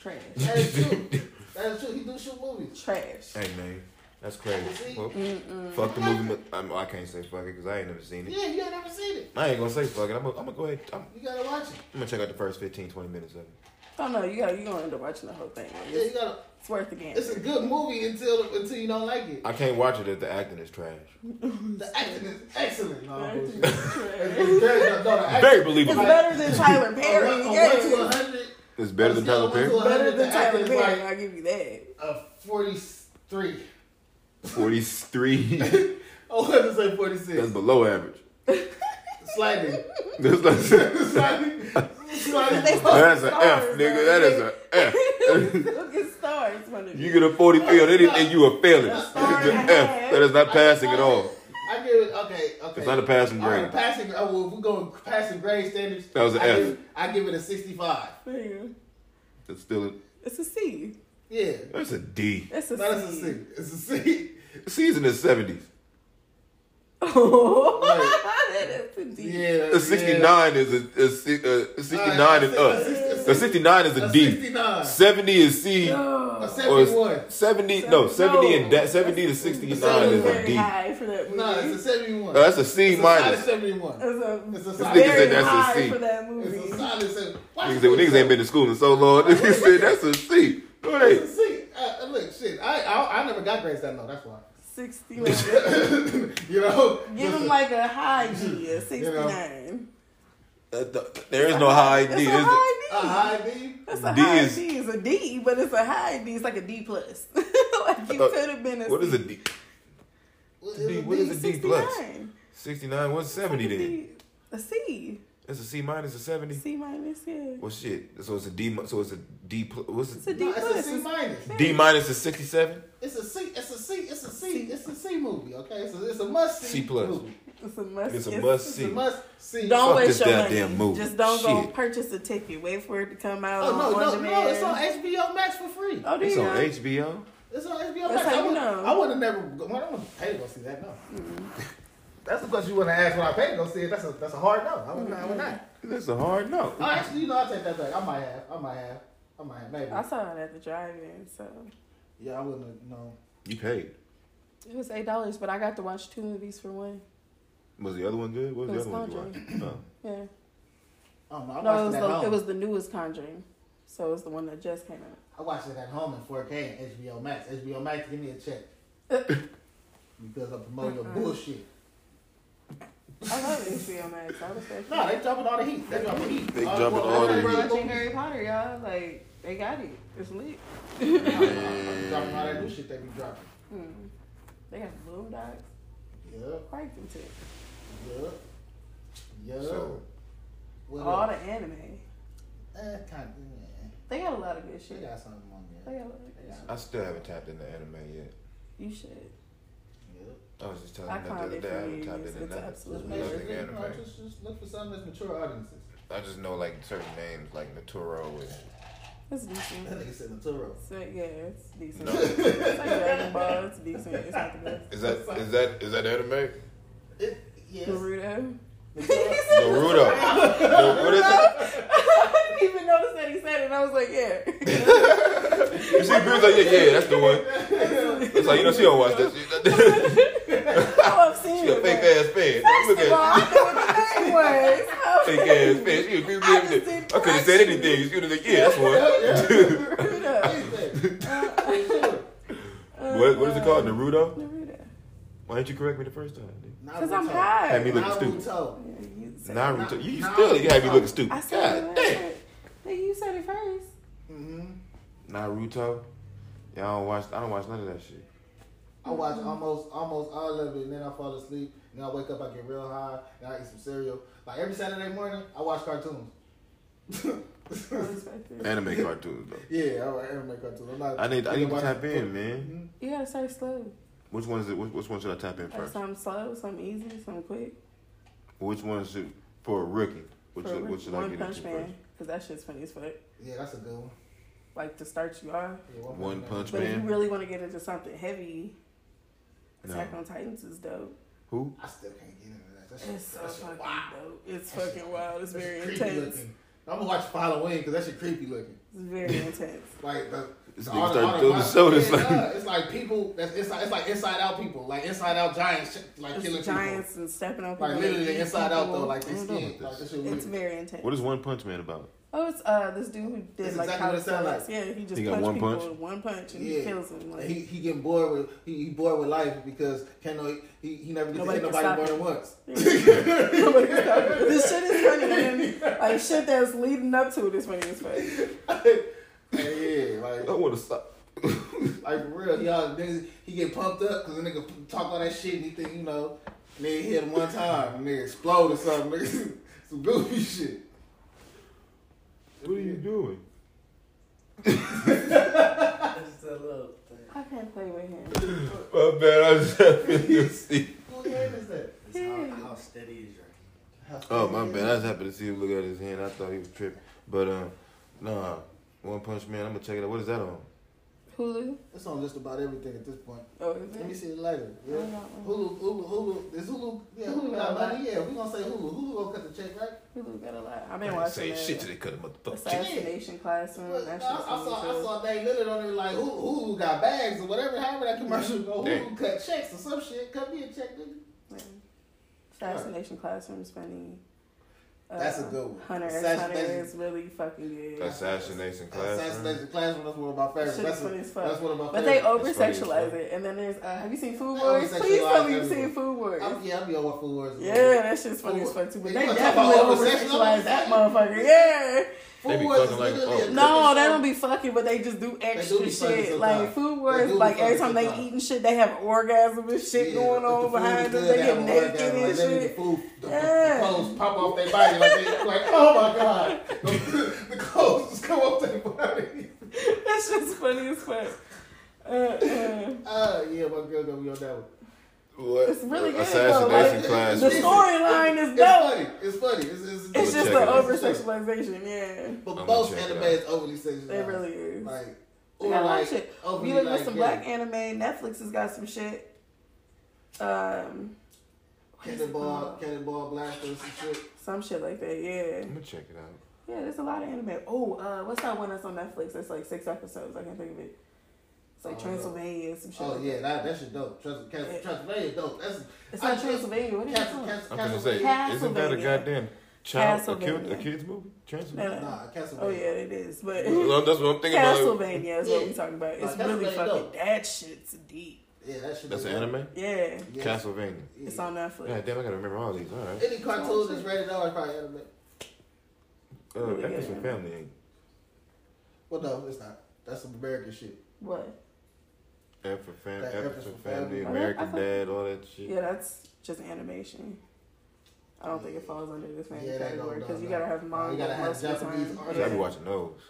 A: trash,
B: That is true. That is true. He do shoot movies.
A: trash.
C: Hey man, that's crazy. Well, fuck the movie. I'm, I can't say fuck it because I ain't never seen it.
B: Yeah, you ain't never seen it.
C: I ain't gonna say fuck it. I'm gonna, I'm gonna go ahead. I'm,
B: You gotta watch it.
C: I'm gonna check out the first 15, 20 minutes of it.
A: Oh no, you got you gonna end up watching the whole thing.
B: Yeah, you
A: It's,
B: gotta.
A: it's worth the game.
B: It's a good movie until until you don't like it.
C: I can't watch it if the acting is trash.
B: The acting is excellent. No,
A: The acting
B: bullshit.
A: is trash.
B: It's very, no, no, the acting,
C: Very
A: It's
C: believable.
A: better than Tyler Perry.
B: one, a one to
A: Yeah.
B: a hundred.
C: It's better than Tyler Perry.
A: Better than
B: The acting
A: Tyler Perry.
B: like-
A: I'll give you that.
B: A forty-three.
C: 43.
B: I wanted to say forty-six.
C: That's below average.
B: Slightly. Slightly.
C: That's, like,
B: Slightly. Slightly.
A: They still
C: that's an
A: get
C: F, nigga.
A: though.
C: That is an F.
A: Still get stars from the
C: You get a 43 on anything, you a failing. It's
A: a
C: an F. That is not passing at all.
B: I give it okay. Okay.
C: It's not a passing
B: All right,
C: grade.
B: passing. Oh, well, if we're going passing grade standards.
C: That was an
B: I
C: F.
B: Give, I give it a sixty-five.
A: There you go.
C: It's still a,
A: It's a C.
B: Yeah.
C: that's a D.
A: It's a
B: No, that's a
A: C.
B: C. It's a C.
C: Season is 70s.
A: Oh,
B: Right.
A: that is a D.
B: Yeah.
C: A 69 is a, a, si- a 69
B: Alright,
C: is
B: a
C: up.
B: a
C: A 69 is a
B: A
C: D.
B: sixty-nine.
C: 70 is C.
B: A
A: No.
C: Or
B: seventy-one.
C: 70, no, 70 and that 70 to 69
B: very
C: is a
A: very high for that movie.
B: No, it's a seventy-one.
C: Oh, that's a C
B: It's a solid
C: minus.
B: seventy-one.
A: It's a
B: It's a
C: This
B: solid.
C: said
A: very
C: that's a
A: high
C: C.
A: for that
B: It's
A: movie.
B: a solid seven.
C: Niggas said, well, niggas ain't been to school in so long. Niggas said that's a C. Go
B: It's
C: ahead.
B: a C. Uh, look, shit. I, I I never got grades that low. That's why.
A: 69.
B: you know.
A: Give him like a high D, a 69.
C: Uh, th- there is no high D.
A: It's
C: a
A: high D.
B: a high D.
A: That's a
C: D
A: high
C: is-
A: D. It's a D, but it's a high D. It's like a D plus. like you
C: thought-
A: could have been a
C: What is
A: C.
C: a D?
B: What
C: D- what is a D plus?
A: 69.
C: 69. What's 70 then?
A: D- A C.
C: That's a C minus a 70.
A: C minus, yeah.
C: Well, shit. So it's a D. So it's a D. pl- What's
A: It's a
C: it?
A: D
B: No,
A: plus.
B: it's a C minus.
C: D minus is 67.
B: It's a C. It's a C. It's a C. It's a C movie. Okay, it's a, it's a must see.
C: C plus.
B: Movie.
A: It's a must.
C: It's a
A: it's-
C: must
B: It's
C: see.
B: a must see.
A: Don't
C: Fuck
A: waste your
C: goddamn
A: money.
C: movie.
A: Just don't go purchase a ticket. Wait for it to come out
B: Oh
A: on,
B: no, no,
A: demand.
B: no! It's on HBO Max for free.
A: Oh, there
C: It's on. HBO.
B: It's on HBO
A: That's
B: Max.
A: how
B: I
A: you know.
B: I would have never. I don't pay to go see that. No. Mm-hmm. That's the question you want to ask when I pay to go see it. That's a that's a hard no. I would not. I would not.
C: That's a hard no.
B: Oh, actually, you know, I take that back. I might have. I might have. I might have. Maybe.
A: I saw it at the drive-in, so
B: Yeah, I wouldn't have known.
C: You paid.
A: It was eight dollars, but I got to watch two movies for one.
C: Was the other one good? What was,
A: was
C: the other one?
A: Conjuring.
C: you watched? Oh.
A: Yeah.
B: Oh no, I
A: No, it was
B: it at
A: the
B: home.
A: it was the newest Conjuring, so it was the one that just came out.
B: I watched it at home in 4K and HBO Max. HBO Max, give me a check. because I'm promoting your
A: uh-uh.
B: bullshit.
A: I love HBO Max. I was there.
B: No, they dropping all the heat. They dropping heat.
C: They
B: All
C: dropping
B: well,
C: all the
B: everybody
C: heat.
A: watching
B: movies.
A: Harry Potter, y'all. Like they got it. It's lit.
B: They dropping all that new shit they be dropping.
A: Hmm. They got Bloom Dogs,
B: Yup,
A: Crichton too.
B: yup, yup.
C: So
A: All
B: else?
A: the anime.
B: Eh, kind of, yeah.
A: They got a lot of good
B: They
A: shit.
B: got something on
A: They
B: there.
A: got a lot of good shit.
C: I still haven't tapped into anime yet.
A: You should.
B: Yup.
C: I was just telling
A: I
C: you that the other day. I haven't tapped into nothing.
B: Just,
A: Nothing
B: make,
C: Nothing
B: just, know, just, just look for something that's mature audiences.
C: I just know like certain names like Naturo and
A: It's
B: That
A: decent.
B: nigga said Naturo.
A: So, yeah, it's decent.
C: No.
A: It's like Dragon Ball. It's decent. It's not the best.
C: is that is that is that anime?
B: It, yes.
A: Naruto.
C: Naruto. No, what is it?
A: I didn't even notice that he said it. I was like, yeah.
C: You see, Bruce like, yeah, yeah, that's the one. It's like you know she don't watch that shit.
A: oh, I've seen
C: she a fake ass fan. Look
A: First all, I knew what the name was.
C: fake ass fan. She agreed with
A: I just
C: everything.
A: didn't
C: I could have said anything. She would have like, yeah, that's one.
A: Naruto.
C: what what is it called? Naruto?
A: Naruto.
C: Why didn't you correct me the first time?
A: Because I'm high.
C: Had me looking stupid.
B: Naruto.
A: Yeah, you said
C: Naruto.
B: Na-
C: You you
B: Naruto.
C: still you had me looking stupid.
A: I said
C: God damn.
A: last you said it first.
B: Mm-hmm.
C: Naruto. Yeah, I don't watch. I don't watch none of that shit.
B: I watch almost almost all of it, and then I fall asleep. And then I wake up, I get real high, and I eat some cereal. Like every Saturday morning, I watch cartoons.
A: I respect it.
C: Anime cartoons though.
B: yeah, I watch anime cartoons. I'm not.
C: I need I need to
B: watch-
C: tap in, man.
B: Mhm.
A: You gotta start slow.
C: Which one is it? Which, which one should I tap in
A: Like
C: first?
A: something slow, some easy, some quick.
C: Which one should for a rookie? Which
A: For
C: should, what should I
A: One
C: get
A: Punch
C: into
A: Man,
C: first?
A: because that shit's funny as fuck.
B: Yeah, that's a good one.
A: Like to start you off.
B: Yeah,
C: One Punch
A: But if you really want to get into something heavy,
C: No.
A: Attack on Titans is dope.
C: Who?
B: I still can't get into that. That shit,
A: It's so
B: that shit
A: fucking
B: wild.
A: dope. It's
B: That shit-
A: fucking wild. It's
B: that
A: very intense.
B: Looking. I'm gonna watch for Halloween because that shit creepy looking.
A: It's very intense.
B: Like the.
C: This
B: all
C: nigga started
B: all the
C: throwing the
B: monsters-
C: shoulders
B: yeah,
C: like-
B: nah, it's like people. That's it's like, it's like inside out people, like inside out giants, shit, like killing
A: It's
B: people.
A: giants and stepping on people.
B: Like literally
A: eating
B: inside out though, like they skin. Like
C: this.
B: shit
A: It's
B: weird.
A: very intense.
C: What is One Punch Man about?
A: Oh, it's uh this dude who did
B: That's
A: like
B: exactly
A: how
B: what it sound
A: like. Yeah, he just
C: He got
A: punched
C: one
A: people
C: punch?
A: with one punch and
B: Yeah.
A: he kills them. Like
B: he he getting bored with he, he bored with life because can no he, he never gets
A: Nobody
B: to hit nobody more than once.
A: this shit is funny, and like shit that's leading up to it is funny as fuck.
B: Hey, yeah,
C: I
B: like
C: want to stop.
B: like for real, y'all niggas he get pumped up because the nigga talk all that shit and he think you know nigga hit him one time and nigga explode or something, nigga some goofy shit.
C: What are you doing?
D: That's a little thing.
A: I can't play with him.
C: My bad. I just happened to see.
B: Who hand is that?
D: It's how, how steady is your hand?
C: Oh my bad. I just happened to see him look at his hand. I thought he was tripping. But um, nah. One Punch Man. I'm gonna check it out. What is that on?
A: Hulu.
B: It's on just about everything at this point.
A: Oh, is
B: Let me see it later. Yeah.
A: I got one.
B: Hulu, Hulu, Hulu. Is Hulu? Yeah,
A: Hulu
B: Hulu
A: got
B: got
A: a lot.
B: money. Yeah, we gonna say Hulu. Hulu gonna cut the check, right?
A: Hulu got a lot. I've been
C: ain't
A: watching
C: say
A: that.
C: shit till they cut him motherfucker.
A: Assassination Classroom.
B: But
A: That
B: I,
A: shit's
B: I saw, I saw Dame Lillard on there like Hulu, Hulu got bags or whatever. However that commercial go,
C: Damn.
B: Hulu cut checks or some shit. Cut me a check, nigga.
A: Yeah. Assassination Classroom is funny. Uh,
B: That's a good one.
A: Hunter x Hunter is really fucking good.
C: Assassination class.
B: Assassination Classroom. That's one of my favorites. That's,
A: funny
B: a,
A: as fuck.
B: that's one of my Favorites.
A: But they
B: favorites.
A: over
C: It's funny
A: sexualize it. And then there's, uh, have you seen Food Wars? Please tell me you've seen Food Wars.
B: I'm, yeah, I'll be on Food Wars. is.
A: Yeah, that shit's funny as fuck too. But
B: You
A: they
B: wanna
A: definitely
B: about
A: over sexualize that motherfucker. Yeah.
C: They be
B: Food Wars
C: fucking like- oh.
A: No, they don't be fucking, but they just do extra
B: be fucking
A: shit. Like Food
B: They
A: Wars, like every time they eating shit, they have orgasm and shit
B: Yeah,
A: going on
B: the
A: behind them.
B: good,
A: They get naked
B: orgasm,
A: and
B: like, they need
A: shit.
B: The, food, the,
A: Yeah.
B: The clothes pop off their body like they like, oh my god, the, the clothes just come off their body.
A: That's just funny as fuck. Uh, uh,
B: Uh, yeah, my girl gonna be on that one.
C: What?
A: It's really good,
C: Assassination
A: though, like,
C: class.
A: the storyline is
B: It's
A: dope.
B: funny. It's funny. It's, it's,
A: It's
C: I'ma
A: just the over sexualization, yeah.
B: But
C: I'ma
B: most anime is overly sexualized.
A: It really is.
B: Like,
A: They
B: or
A: got a lot
B: like,
A: of shit.
B: overly
A: You look
B: like,
A: at some
B: yeah,
A: black anime, Netflix has got some shit. Um, what is it
B: Cannonball,
A: called?
B: Cannonball Blaster, some shit.
A: Some shit like that, yeah.
C: I'm gonna check it out.
A: Yeah, there's a lot of anime. Oh, uh, what's that one that's on Netflix? That's like six episodes. I can't think of it. It's like
B: Oh,
A: Transylvania and some shit.
B: Oh
A: like
B: yeah,
A: that.
B: that that shit dope. Trans- Cas-
A: Yeah.
B: Transylvania dope. That's
A: It's
B: I
A: not
B: just-
A: Transylvania. What is it
B: Cas-
A: called?
B: Cas-
C: I'm gonna say,
B: Castlevania.
C: isn't that a goddamn child a, kid, a kids movie? Transylvania.
A: No, no.
B: Nah, Castlevania.
A: Oh yeah, it is. But
C: Well, that's what I'm thinking about.
A: Castlevania is what
B: Yeah.
A: we talking about. It's
B: Nah,
A: really fucking.
B: dope.
A: That shit's deep.
B: Yeah, that shit.
C: That's
B: is
C: an
B: dope.
C: anime.
A: Yeah,
B: Yeah.
C: Castlevania.
B: Yeah.
A: it's on Netflix.
C: Yeah, damn, I gotta remember all these. All right.
B: Any cartoons that's rated R is probably anime.
C: Uh,
A: Really
C: Epic
A: good.
C: Family ain't.
B: Well, no, it's not. That's some American shit.
A: What?
C: F for fam, F
B: F
C: for
B: for
C: family,
B: family.
C: American
A: I thought-
C: Dad, all that shit.
A: Yeah, that's just animation. I don't think it falls under this family
B: Yeah,
A: category
B: don't-
A: because you
B: no,
A: gotta have
B: no.
A: manga
B: You gotta have
A: most of the
B: Japanese
A: time.
B: art.
C: I be watching those.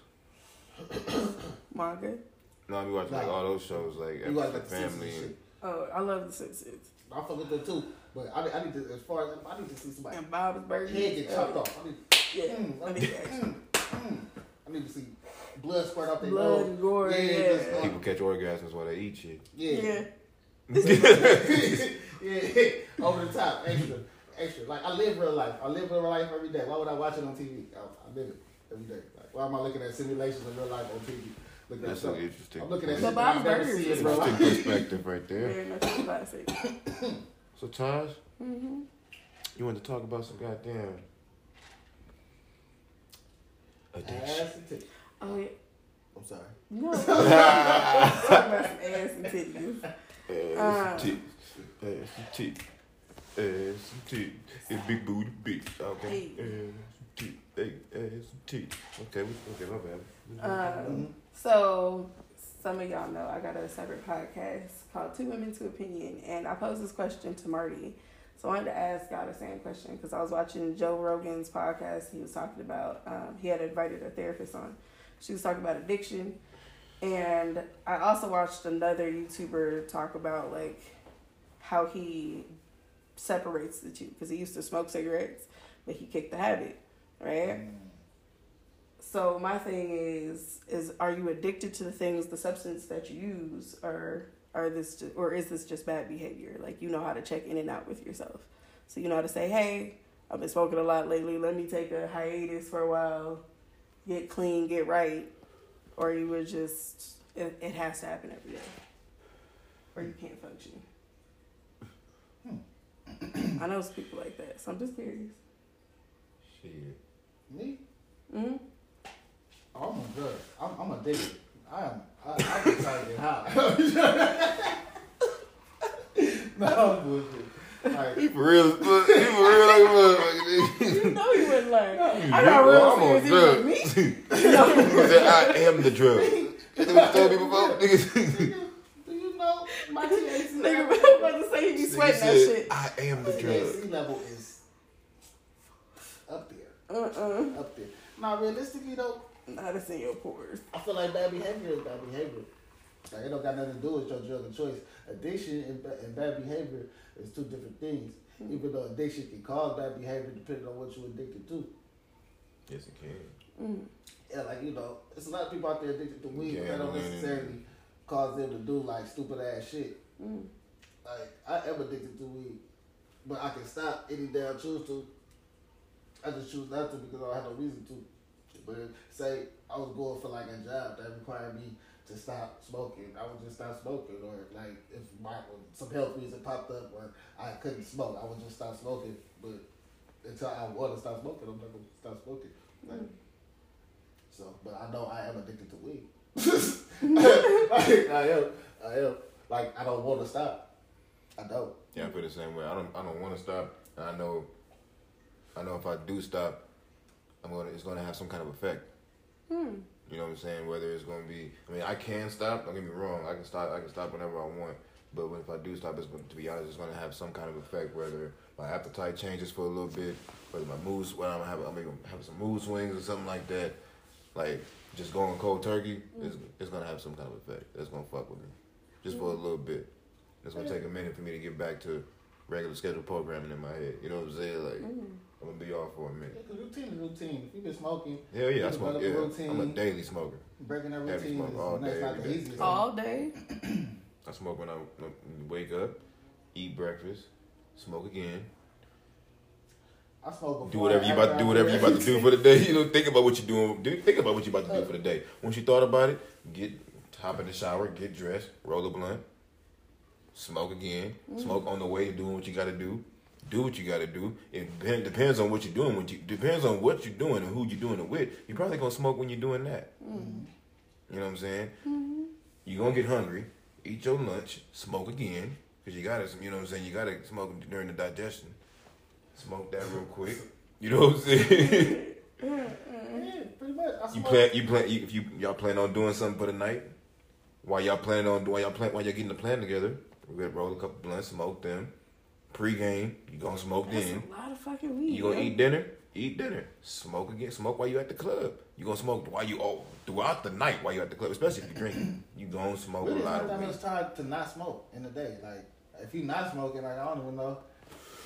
A: Manga.
C: No, I be watching like
B: Nah.
C: all those shows like
B: You
C: F
B: like
C: for
B: the
C: Family.
B: and
C: And.
A: Oh, I love the Simpsons
B: I fuck with them too, but I, I need to as far as I need to see somebody
A: and Bob's Burgers.
B: head get chopped off. I need,
A: Yeah,
B: mm, I
A: I
B: need,
A: need
B: mm, mm. I need to see blood squirt off their
A: Blood
B: nose.
A: and gore.
B: Yeah,
A: Yeah,
B: just, uh,
C: people catch orgasms while they eat shit.
B: Yeah,
A: yeah.
B: yeah, over the top, extra, extra. Like I live real life. I live real life every day. Why would I watch it on TV? I, I live it every day. Like why am I looking at simulations of real life on TV? Looking at
C: That's
B: stuff.
C: so interesting.
B: I'm looking at
A: The
B: shit that I've
A: Bob's Burgers
B: seen
A: is
B: in real life.
C: Interesting perspective right there.
A: Very much classic.
C: So Taj,
A: hmm
C: you want to talk about some goddamn addiction?
B: Ass.
A: Oh yeah.
B: I'm sorry.
A: No. Talking about some ass and titties.
C: Ass
A: Uh.
C: and titties. Ass and titties. Ass and titties. It's big booty bitch. Okay.
A: Hey.
C: Ass and titties. Hey, ass and titties. Okay, okay, my bad.
A: Um, so some of y'all know I got a separate podcast called Two Women Two Opinion, and I posed this question to Marty. So I wanted to ask y'all the same question because I was watching Joe Rogan's podcast. He was talking about um, he had invited a therapist on. She was talking about addiction, and I also watched another YouTuber talk about like how he separates the two because he used to smoke cigarettes, but he kicked the habit, right? So my thing is is are you addicted to the things the substance that you use or are this just, or is this just bad behavior? Like you know how to check in and out with yourself. So you know how to say, "Hey, I've been smoking a lot lately. Let me take a hiatus for a while. Get clean, get right." Or you would just it, it has to happen every day. Or you can't function. I know it's people like that, so I'm just curious.
C: Shit.
B: Me?
A: hmm
B: Oh, I'm a drug. I'm, I'm addicted. I am. I, I'm excited how. no, I'm bullshit. Like,
C: He for real, he for real like a motherfucker.
A: You know you wouldn't lie.
C: nigga.
A: I got real
C: I'm on
A: serious.
C: drugs.
A: He was like, me?
C: He said, I am the drug. That's what he told me before. Nigga,
B: nigga, do you know my THC
A: Nigga,
B: level?
A: I'm about to say he be sweating that
C: said,
A: shit.
C: I am
B: My
C: the drug.
B: THC level is up there,
A: Uh-uh.
B: up there. Now, realistically though,
A: Not it's in your pores.
B: I feel like bad behavior is bad behavior. Like it don't got nothing to do with your drug of choice. Addiction and, and bad behavior is two different things. Even though addiction can cause bad behavior depending on what you're addicted to.
C: Yes, it can.
A: Mm.
B: Yeah, like you know, there's a lot of people out there addicted to weed,
C: Yeah,
B: that don't
C: man.
B: necessarily cause them to do like stupid ass shit.
A: Mm.
B: Like I am addicted to weed, but I can stop any day I choose to. I just choose not to because I don't have no reason to. But say I was going for like a job that required me to stop smoking, I would just stop smoking. Or like if my some health reason popped up or I couldn't smoke, I would just stop smoking. But until I want to stop smoking, I'm not gonna stop smoking. Like, mm. so, but I know I am addicted to weed. like, I am. I am. Like I don't want to stop. I don't.
C: Yeah, I feel the same way. I don't. I don't want to stop. I know. I know if I do stop, I'm gonna. It's gonna have some kind of effect.
A: Hmm.
C: You know what I'm saying? Whether it's gonna be. I mean, I can stop. Don't get me wrong. I can stop. I can stop whenever I want. But when, if I do stop, it's going to be honest. It's gonna have some kind of effect. Whether my appetite changes for a little bit, whether my moods. Well, I'm having. I'm having some mood swings or something like that. Like just going cold turkey. It's, it's gonna have some kind of effect. It's gonna fuck with me, just for a little bit. It's gonna take a minute for me to get back to regular schedule programming in my head. You know what I'm saying? Like
A: Mm.
C: I'm gonna be off for a minute.
B: Yeah, 'cause routine is routine. If you've been smoking,
C: Hell yeah, I smoke.
B: develop a
C: Yeah, I'm a daily smoker.
B: breaking that routine
C: smoke
B: is
C: all
B: that's
C: day,
B: not the easiest.
A: All day.
C: I smoke when I wake up, eat breakfast, smoke again,
B: I smoke before.
C: do whatever you
B: after
C: about to do, whatever you about to do for the day. You know, think about what you're doing. Do think about what you're about to do for the day. Once you thought about it, get hop in the shower, get dressed, roll a blunt, smoke again, smoke on the way, doing what you got to do. Do what you got to do. It depend- depends on what you're doing. When you depends on what you're doing and who you're doing it with. You're probably gonna smoke when you're doing that. Mm-hmm. You know what I'm saying? Mm-hmm. You're gonna get hungry, eat your lunch, smoke again, because you gotta, you know what I'm saying? You gotta smoke during the digestion. Smoke that real quick. You know what I'm saying? Mm-hmm.
B: Yeah, pretty much. I
C: you
B: smoke-
C: plan, you plan, you, if you y'all plan on doing something for the night, while y'all planning on, while y'all plan, while y'all getting the plan together, we gonna roll a couple blunts, smoke them. Pre-game, you gonna smoke
A: That's
C: then.
A: a lot of fucking weed.
C: You gonna
A: yo.
C: eat dinner? Eat dinner. Smoke again. Smoke while you at the club. You gonna smoke while you all throughout the night while you at the club, especially if you drink. You gonna smoke
B: Really,
C: a
B: it's
C: lot
B: not that
C: of weed.
B: much time to not smoke in the day. Like, if you not smoking, like, I don't even know.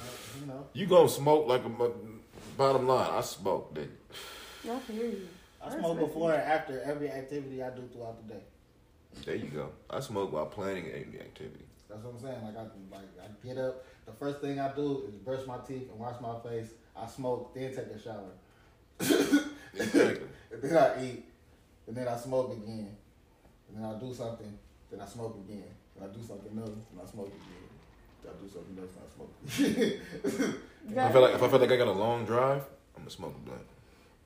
B: Like, you know,
C: You gonna smoke like a bottom line. I smoke, nigga.
A: I can hear you.
B: I
A: That's
B: smoke before and after every activity I do throughout the day.
C: There you go. I smoke while planning any activity.
B: That's what I'm saying. Like, I like I get up. The first thing I do is brush my teeth and wash my face. I smoke, then take a shower,
C: Exactly.
B: and then I eat, and then I smoke again, and then I do something, then I smoke again, and I do something else, and I smoke again. Then I do something else, and I smoke. again.
C: I feel like if I feel like I got a long drive, I'm gonna smoke a blunt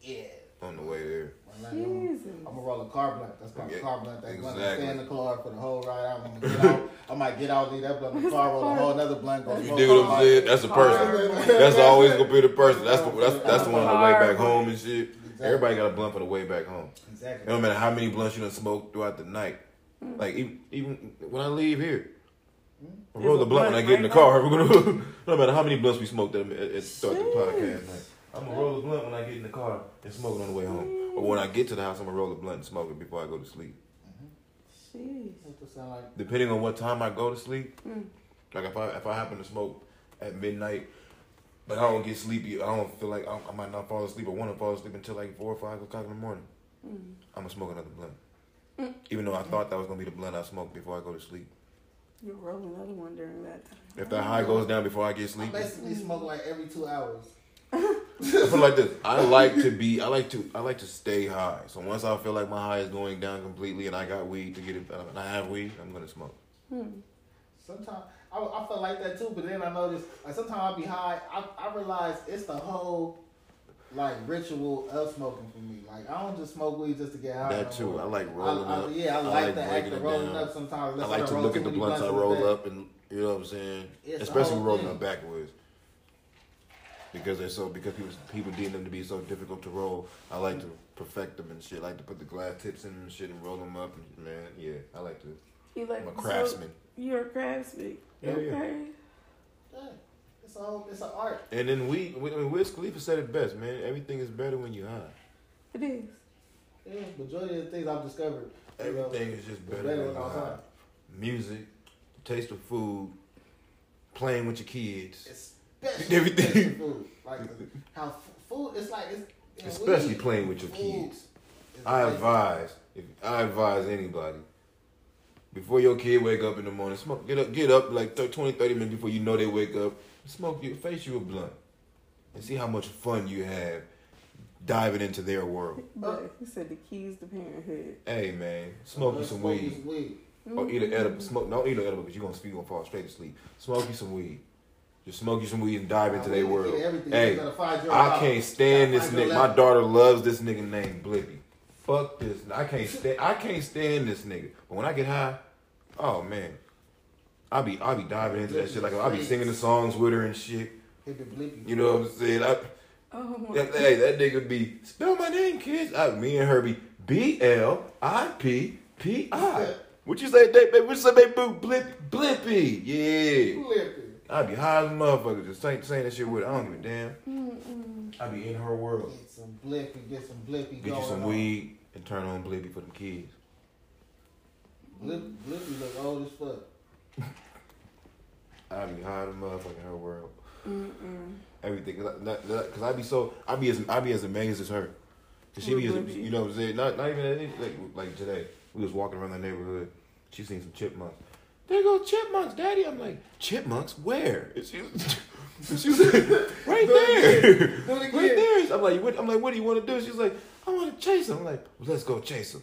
B: yeah.
C: On the way there.
B: I'm,
A: Jesus.
B: I'm gonna roll a car blunt. That's called
C: Yeah,
B: a car blunt. That blunt
C: exactly.
B: stay in the car for the whole ride. I'm gonna get out. I might get out, leave that blunt in the car, roll a whole another blunt. Go
C: You
B: smoke
C: dig what I'm saying? That's a person. That's always gonna be the person. That's the that's that's the one on the way back home and shit.
B: Exactly.
C: Everybody got a blunt for the way back home. It
B: Exactly.
C: don't matter how many blunts you done smoke throughout the night. Like even, even when I leave here, I roll the blunt when I get in the car. We're gonna no matter how many blunts we smoked at, at, at start the podcast. Like, I'm gonna roll a blunt when I get in the car and smoke it on the way home. Or when I get to the house, I'm gonna roll a blunt and smoke it before I go to sleep.
A: Jeez.
B: What does sound like?
C: Depending on what time I go to sleep,
A: Mm.
C: like if I if I happen to smoke at midnight, but I don't get sleepy, I don't feel like I, I might not fall asleep I want to fall asleep until like four or five o'clock in the morning.
A: Mm.
C: I'm gonna smoke another blunt. Even though I thought that was gonna be the blunt I smoked before I go to sleep.
A: You'll roll another one during that time.
C: If that high goes down before I get sleep,
B: I
C: sleepy,
B: basically smoke like every two hours.
C: I feel like this. I like to be. I like to. I like to stay high. So once I feel like my high is going down completely, and I got weed to get it, and I have weed, I'm gonna smoke.
A: Hmm.
B: Sometimes I, I feel like that too, but then I notice like sometimes I'll be high. I, I realize it's the whole like ritual of smoking for me. Like I don't just smoke weed just to get high.
C: That
B: no
C: too.
B: more.
C: I like rolling
B: I, I,
C: up.
B: Yeah, I,
C: I
B: like,
C: like
B: the act
C: breaking
B: of rolling
C: down.
B: up sometimes.
C: I like
B: not
C: to look at the
B: many
C: blunts I roll up, and you know what I'm saying.
B: It's
C: Especially rolling
B: thing.
C: up backwards. Because they're so because people people deem them to be so difficult to roll. I like to perfect them and shit. I like to put the glass tips in them and shit and roll them up. And, man, yeah, I like to.
A: You like
C: I'm a
A: so
C: craftsman.
A: you're a craftsman.
C: Yeah, yeah.
A: okay.
B: Yeah, it's all it's an art.
C: And then we, we I mean, Wiz Khalifa said it best, man. Everything is better when you high.
A: It is.
B: Yeah, majority of the things I've discovered. you know,
C: Everything is just
B: it's
C: better,
B: better
C: when
B: when
C: you're
B: I was
C: high.
B: high.
C: Music, taste of food, playing with your kids.
B: Especially
C: Everything.
B: tasting food. Like how f- food, it's like it's you know,
C: Especially playing with your kids. I advise, if I advise anybody, before your kid wake up in the morning, smoke, get up, get up like thir- 20, 30 minutes before you know they wake up, smoke your face you a blunt, and see how much fun you have diving into their world.
A: But he said the keys to parenthood.
C: Hey man, smoke you some
B: Smoke
C: weed.
B: some weed.
C: Or eat an mm-hmm. edible. Smoke. Don't eat an edible because you're gonna, you gonna fall straight to sleep. Smoke you some weed. Just smoke you some weed and dive into
B: Nah,
C: their world.
B: everything.
C: Hey,
B: You gotta find your
C: I can't stand this nigga. My daughter loves this nigga named Blippi. Fuck this. I can't stand. I can't stand this nigga. But when I get high, oh man, I be I be diving into that shit. Like I be singing the songs with her and shit.
B: Hit the blippi.
C: You know what I'm saying? I,
A: Oh my
C: that, hey, that nigga be spell my name, kids. I, me and her be B L I P P I. What you say, they, what you say, baby boo? Blip, blippi, yeah.
B: Blippi.
C: I be high as a motherfucker just saying, saying that shit with her. I don't give a damn.
A: Mm-mm.
C: I be in her world.
B: Get some blippi. Get some blippi.
C: Get you some
B: on.
C: weed and turn on Blippi for them kids.
B: Blip, blippi look old as fuck.
C: I be high as a motherfucker in her world.
A: Mm-mm.
C: Everything, cause I, not- not- cause I be so, I be as, I be as amazed as her. Cause she be, as, you know what I'm saying? Not, not even any- like, like today. We was walking around the neighborhood. She seen some chipmunks. There go chipmunks, daddy. I'm like, chipmunks? Where? And she was, and she was like, right
B: Do
C: there,
B: Do it
C: right there. I'm like, what, I'm like, what do you want to do? She's like, I want to chase them. I'm like, well, let's go chase them.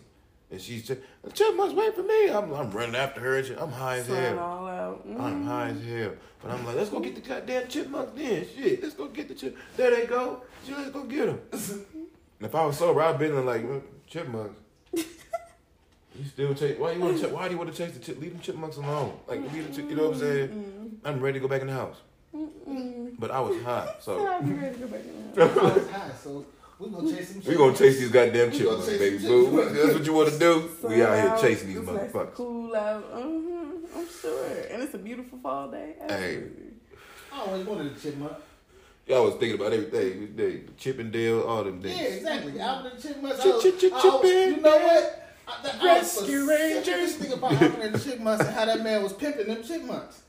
C: And she's just, chipmunks wait for me. I'm, I'm running after her and shit. I'm high as
A: Sun
C: hell.
A: all out.
C: I'm high as hell. But I'm like, let's go get the goddamn chipmunks then. Shit, let's go get the chip. There they go. Shit, let's go get them. and if I was sober, I'd been like, chipmunks. You still chase? Why you want to? Ch- why do you want to chase the chip? Leave them chipmunks alone. Like leave the chip. You know what I'm saying? I'm ready to go back in the house. But I was high, so
A: I'm ready to go back in the house.
B: I was high, so we gonna chase some.
C: we gonna chase these goddamn chipmunks, baby boo. That's what you want to do. We out here chasing these
A: it's nice and
C: motherfuckers.
A: Cool out. hmm I'm sure. And it's a beautiful fall day. Absolutely.
B: I always wanted a chipmunk.
C: Y'all was thinking about everything. They, Chip 'n Dale, all them things.
B: Yeah, exactly. Alvin and the Chipmunks.
C: Chip,
B: I was-
C: chip, chip,
B: I was-
C: chippin'
B: You know what? I, that, was
C: Rescue Rangers.
B: Think about Alvin and the Chipmunks and how that man was pimping them chipmunks.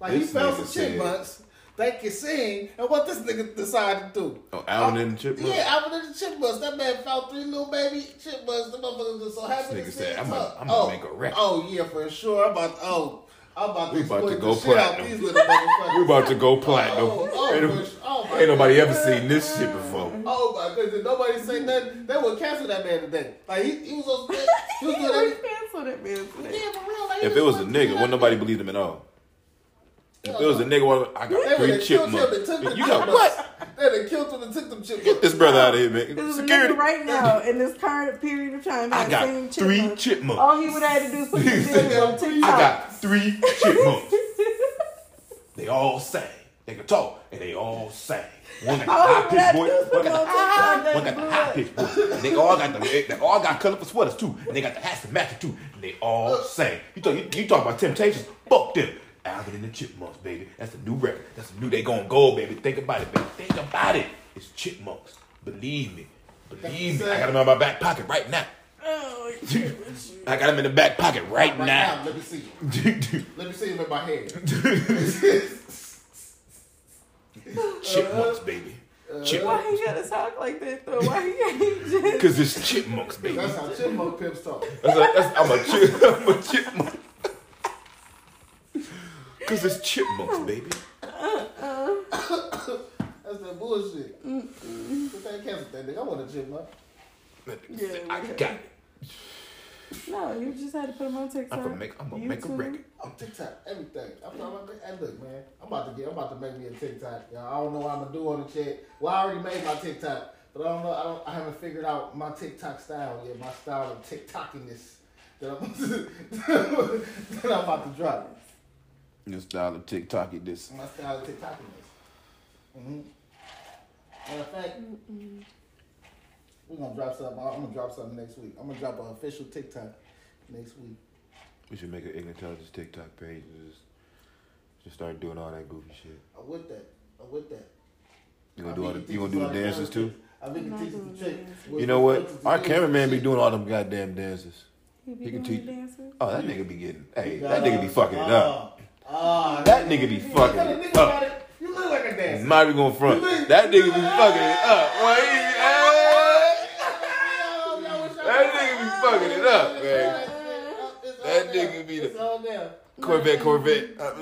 B: Like
C: This
B: he found
C: nigga
B: some
C: said-
B: chipmunks that can sing, and what this nigga decided to do?
C: Oh, Alvin and the Chipmunks?
B: Yeah, Alvin and the Chipmunks. That man found three little baby chipmunks. The motherfuckers were so happy
C: This
B: to
C: nigga
B: see
C: said,
B: him
C: "I'm gonna-
B: talk.
C: I'm gonna
B: oh,
C: make a record."
B: Oh yeah, for sure. I'm about. To oh, I'm about to.
C: We about to go
B: the shit out
C: platinum.
B: These little motherfuckers.
C: We about to go platinum.
B: Oh, oh,
C: ain't, no-
B: Oh, oh
C: ain't nobody ever seen this shit before.
B: Oh my goodness, nobody say nothing. They would cancel that man today. Like he, he was on he was
A: He
B: doing that.
A: canceled that man today.
B: Yeah, for real. Like,
C: If it was a nigga, wouldn't nobody believe him at all. If it was a nigga, well, I
B: They
C: got
B: would
C: three
B: have killed him
C: chipmunks.
B: and took the
C: You got what?
B: They would have killed him and took them chipmunks.
C: Get this brother out of here, man.
A: This is a
C: Security.
A: nigga right now in this current period of time.
C: I got
A: seen
C: three
A: chipmunks.
C: chipmunks.
A: All he would have had to do is put the video on TikTok.
C: I got three chipmunks. they all sang. They could talk, and they all sang. One got the
A: All
C: high
A: he
C: pitched voice,
A: do is
C: one got the
A: on TikTok,
C: high, one got the high pitched voice. And they all got the, they all got colorful sweaters too, and they got the hats to match it too. And they all uh, sang. You talk, you, you talk about Temptations? Fuck them. Alvin and the Chipmunks, baby. That's the new record. That's the new. They going gold, baby. Think about it, baby. Think about it. It's Chipmunks. Believe me. Believe me. I got them in my back pocket right now.
A: Oh,
C: I got them in the back pocket right,
B: Right
C: now.
B: now, let me see him. Let me see him in my head.
C: Chipmunks, baby.
A: why he gotta talk like that though? Why he can't just?
C: Cause it's chipmunks, baby.
B: That's how chipmunk pimps talk.
C: That's a, that's, I'm a chip. I'm a chipmunk. Cause it's chipmunks, hmm. baby.
B: That's that bullshit. If they cancel that nigga, I want a chipmunk.
A: Yeah,
C: I
A: we
C: got it.
A: No, you just had to put them on TikTok.
C: I'm gonna make. I'm gonna make a
A: YouTube.
C: record.
B: I'm TikTok, everything. I'm, I'm, hey, look, man, I'm about to get, I'm about to make me a TikTok. Y'all, I don't know what I'm gonna do on the chat. Well, I already made my TikTok, but I don't know. I don't. I haven't figured out my TikTok style yet. My style of TikTokiness that I'm, that I'm about to drop.
C: Your style of TikTok it this.
B: My style of TikTokiness. Mm-hmm. Matter of fact, we're gonna drop something. I'm gonna drop something next week. I'm gonna drop an official TikTok next week.
C: We should make an Ignitelligence TikTok page and just, just start doing all that goofy shit.
B: I'm with that. I'm with that.
C: You gonna do all the, you gonna do the dances too?
B: I think
A: I'm not
B: it teaches the trick.
C: You know what? Our cameraman be doing all them goddamn dances.
A: He be
C: He can
A: doing
C: teach-
A: the dances.
C: Oh, that nigga be getting. Hey, that nigga be fucking it up.
B: Ah,
C: That nigga be fucking
B: Kinda
C: it
B: think about
C: up.
B: it. You look like a dancer.
C: Might be going front. That nigga be fucking it up. Boy. That nigga be fucking it up, man. That nigga be the-
B: It's.
C: Corvette, Corvette, uh,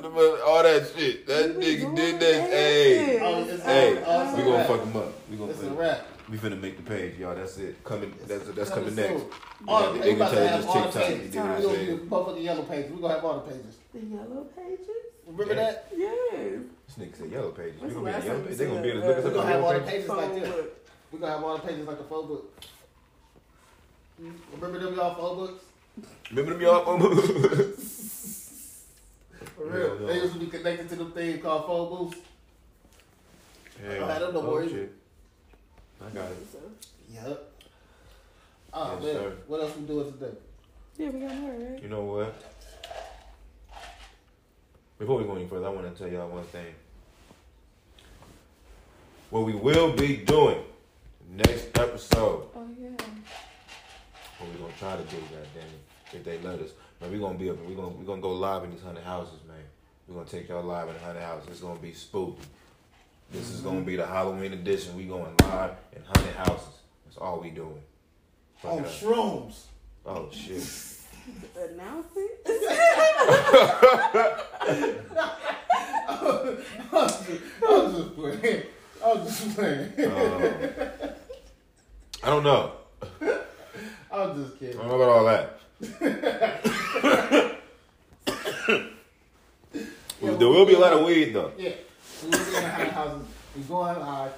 C: all that shit. That nigga did that. Hey,
B: Oh,
C: hey,
B: all- it's
C: we gonna fuck him up. We gonna
B: It's a wrap.
C: We finna make the page, y'all. That's it. Coming. That's that's coming
B: soon.
C: next.
B: All,
C: got the
B: we about to have
C: Ignitelligence
B: all the
C: TikTok.
B: pages.
C: You
B: We
C: what I'm
B: gonna
C: saying?
B: do motherfucking yellow pages. We gonna have all the pages.
A: The yellow pages.
B: Remember
C: Yeah.
B: that?
A: Yes.
C: This nigga said yellow pages. We
A: When's
C: gonna be
A: last
C: yellow pages. They gonna be able to
A: seen
C: look us
A: that?
C: up
B: We
C: on
B: gonna have all the
C: pages.
B: pages like
A: Phone
B: this.
A: book.
B: We gonna have all the pages like the phone book. Remember them y'all phone books?
C: Remember them y'all? Phone books?
B: For
C: Yeah,
B: real.
C: no.
B: They used to be connected to them things called phone booths.
C: Hell,
B: I don't know,
C: oh,
B: boy.
C: shit. I got it.
B: Yep. Oh ah,
C: Yes,
B: man,
C: sir.
B: what else we doing today?
A: Yeah, we got more, right?
C: You know what? Before we go any further, I want to tell y'all one thing. What we will be doing next episode,
A: Oh yeah.
C: what we gonna try to do, goddamn it, if they let us. Man, we gonna be up. We gonna we gonna go live in these hundred houses, man. We gonna take y'all live in the hundred houses. It's gonna be spooky. This is gonna be the Halloween edition. We going live in hundred houses. That's all we doing. Fuck
B: On
C: it up.
B: shrooms.
C: Oh shit.
A: Announce it.
B: I'm just playing. I'm just playing.
C: Um, I don't know.
B: I'm just kidding.
C: I don't know about all that.
B: Yeah,
C: there will be a lot of weed though.
B: Yeah, we live in a haunted houses. We're going high.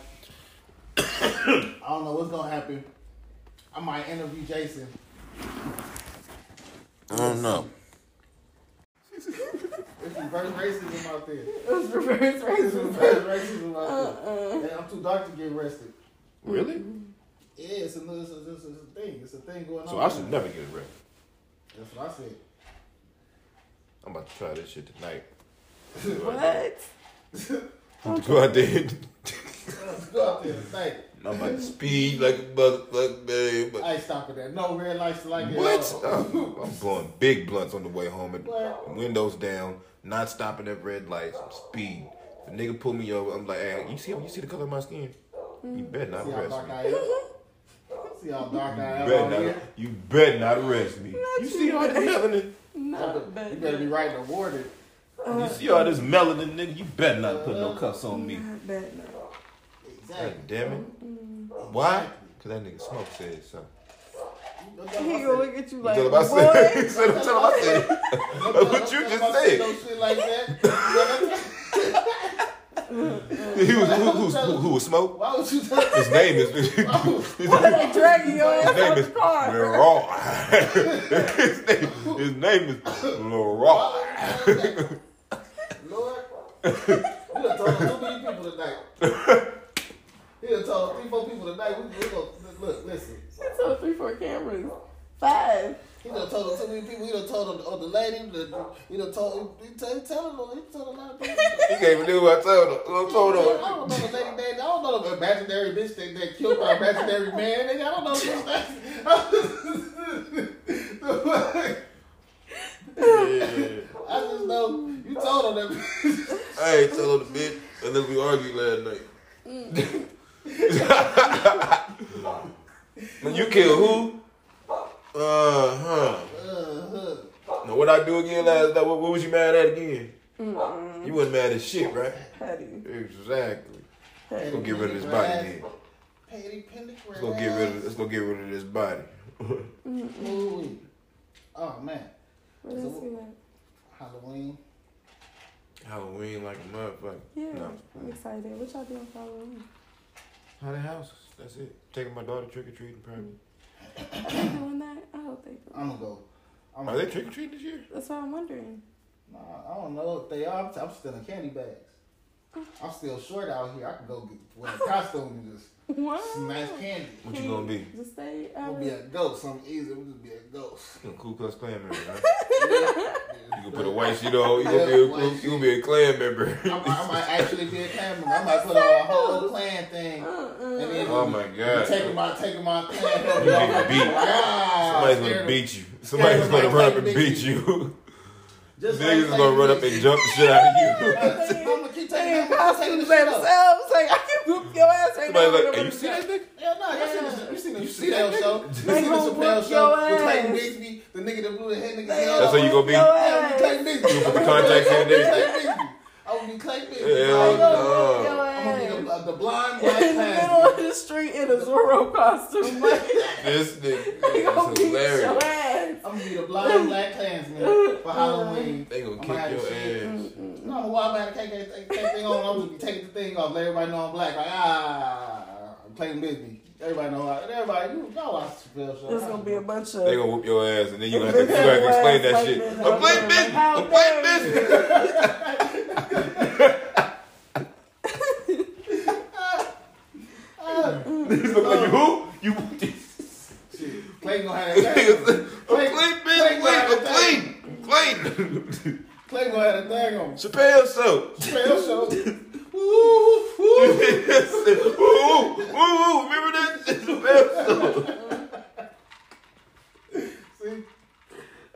B: I don't know what's gonna happen. I might interview Jason.
C: I don't know.
B: It's reverse racism out there.
A: It was reverse
B: It's
A: racism.
B: reverse racism out there.
A: Uh-uh.
B: And I'm too dark to get arrested.
C: Really?
B: Yeah, it's a, it's a, it's a, it's a thing. It's a thing going on.
C: So I should never get arrested.
B: That's what I said.
C: I'm about to try this shit tonight.
A: What?
C: Go out there.
B: Let's go out there tonight.
C: I'm about to speed like a motherfucker, babe.
B: I ain't stopping that. No red lights like that.
C: What? I'm blowing big blunts on the way home and
B: What?
C: windows down, not stopping at red lights, speed. If a nigga pull me over, I'm like, hey, you see you see the color of my skin? You better not
B: See how
C: arrest
B: dark
C: me.
B: I am? See how dark I am
C: You better
B: out
C: not,
B: here?
C: you better not arrest me. You see all this melanin?
A: Not bad.
B: You better be writing a warning.
C: You see all this melanin, nigga? You better not put no cuffs on me.
A: Not bad. No.
C: God damn it. Mm-hmm. Why? Cause that nigga Smoke said so.
A: He gonna look at you like,
C: Tell him I
A: boy.
C: said. Tell him tell him I said. What you just said.
B: No shit like that.
C: He was who, who, who, who was Smoke?
B: Why would you tell
C: His name is. His
A: Why they dragging your ass
C: name is
A: the car?
C: Leroy. his, name, his name is Leroy.
B: Lord, you done told too many people tonight. He done told three, four people tonight. We, we gonna, look, listen.
A: It's on three, four cameras. Five.
B: He done told too many people. He done told oh, the lady. The, he done told. He tell, he tell, he told a lot of people.
C: He can't even do what I told him. I told him.
B: I don't know the lady name. I don't know the imaginary bitch that, that killed my imaginary man. Nigga, I don't know the I just know you told him that.
C: I ain't told him the bitch unless we argued last night. Man, you kill who? Uh huh.
B: Uh-huh.
C: Now what I do again last night? What, what was you mad at again?
A: Mm-mm.
C: You wasn't mad at shit, right?
A: Petty.
C: Exactly. Let's go get rid of this body then.
B: Petty.
C: Let's go get rid of let's go get rid of this body.
B: Ooh. Oh man,
A: What else?
B: Halloween.
C: Halloween like a motherfucker.
A: Yeah,
C: No.
A: I'm excited. What y'all doing for Halloween?
C: Haunted houses. That's it. Taking my daughter trick or treating, probably.
A: They doing that? I hope they do.
B: I'm gonna go. I'm
C: Are
B: gonna,
C: they trick or treating this year?
A: That's what I'm wondering.
B: Nah, I don't know if they are. I'm, I'm still in candy bags. I'm still short out here. I can go get wear a costume and just
A: What?
B: smash candy.
C: What you gonna be?
A: Just stay
B: I'm
A: out
B: gonna be a ghost. Something easy. I'm just be a ghost.
C: You a Ku Klux Klan member, right?
B: Yeah.
C: You can put a white sheet on. You gonna be a Ku- you gonna be a Klan member.
B: I might, I might actually be a clan member. I might put on a whole clan thing. And then
C: Oh my God.
B: taking my taking my clan.
C: You getting beat. Somebody's gonna beat you. Somebody's
B: Scared of
C: gonna run up and beat you.
B: Just
C: Niggas
B: like
C: gonna run up and jump the shit out of you.
B: I'm gonna keep
A: They in
B: I'm gonna take the
A: costumes
B: shit
A: themselves. Like, I can whoop your ass right
C: Somebody's
A: now.
C: like, hey, you see that nigga?
B: Yeah, no, you seen the, you seen the
C: You see that
B: Chappelle show? You seen
A: They
B: the Chappelle show with Clayton. Bigsby, the nigga that blew the head nigga
A: They
C: That's
B: off?
C: how you gonna be?
B: Yeah, I'm. Clayton Bigsby.
C: You put the contacts in
B: I'm
C: there.
B: Clayton Bigsby. I would be Clayton Bigsby.
C: Hell
A: They
B: bro.
A: gonna
C: no.
A: whoop your
B: I'm gonna be the, the blind black
A: In the middle of the street in a Zorro costume. Like,
C: This nigga
A: they gonna
C: is hilarious.
B: I'm gonna be the blind black Klansman for Halloween.
C: They gonna
B: I'm
C: kick
B: gonna
C: your
B: the shit.
C: ass.
B: No, why I'm take that take, take thing on? I'm just be taking the thing off. Let everybody know I'm black. Like ah, I'm Clayton Bigsby. Everybody know. how- Everybody, you y'all watch the Chappelle show.
A: There's gonna be a bunch of.
C: They gonna whoop your ass and then you gonna have to, you gonna have to explain that shit. I'm playing business.
A: How
C: I'm playing
A: dare
C: business. Niggas look like you who? You
B: Shit. Clayton gonna have that. thing.
C: I'm playing business. I'm playing. I'm playing.
B: Clayton gonna have that thing on.
C: Chappelle show.
B: Chappelle show.
C: Woo, woo, woo, woo, remember that shit? Chappelle show.
B: See,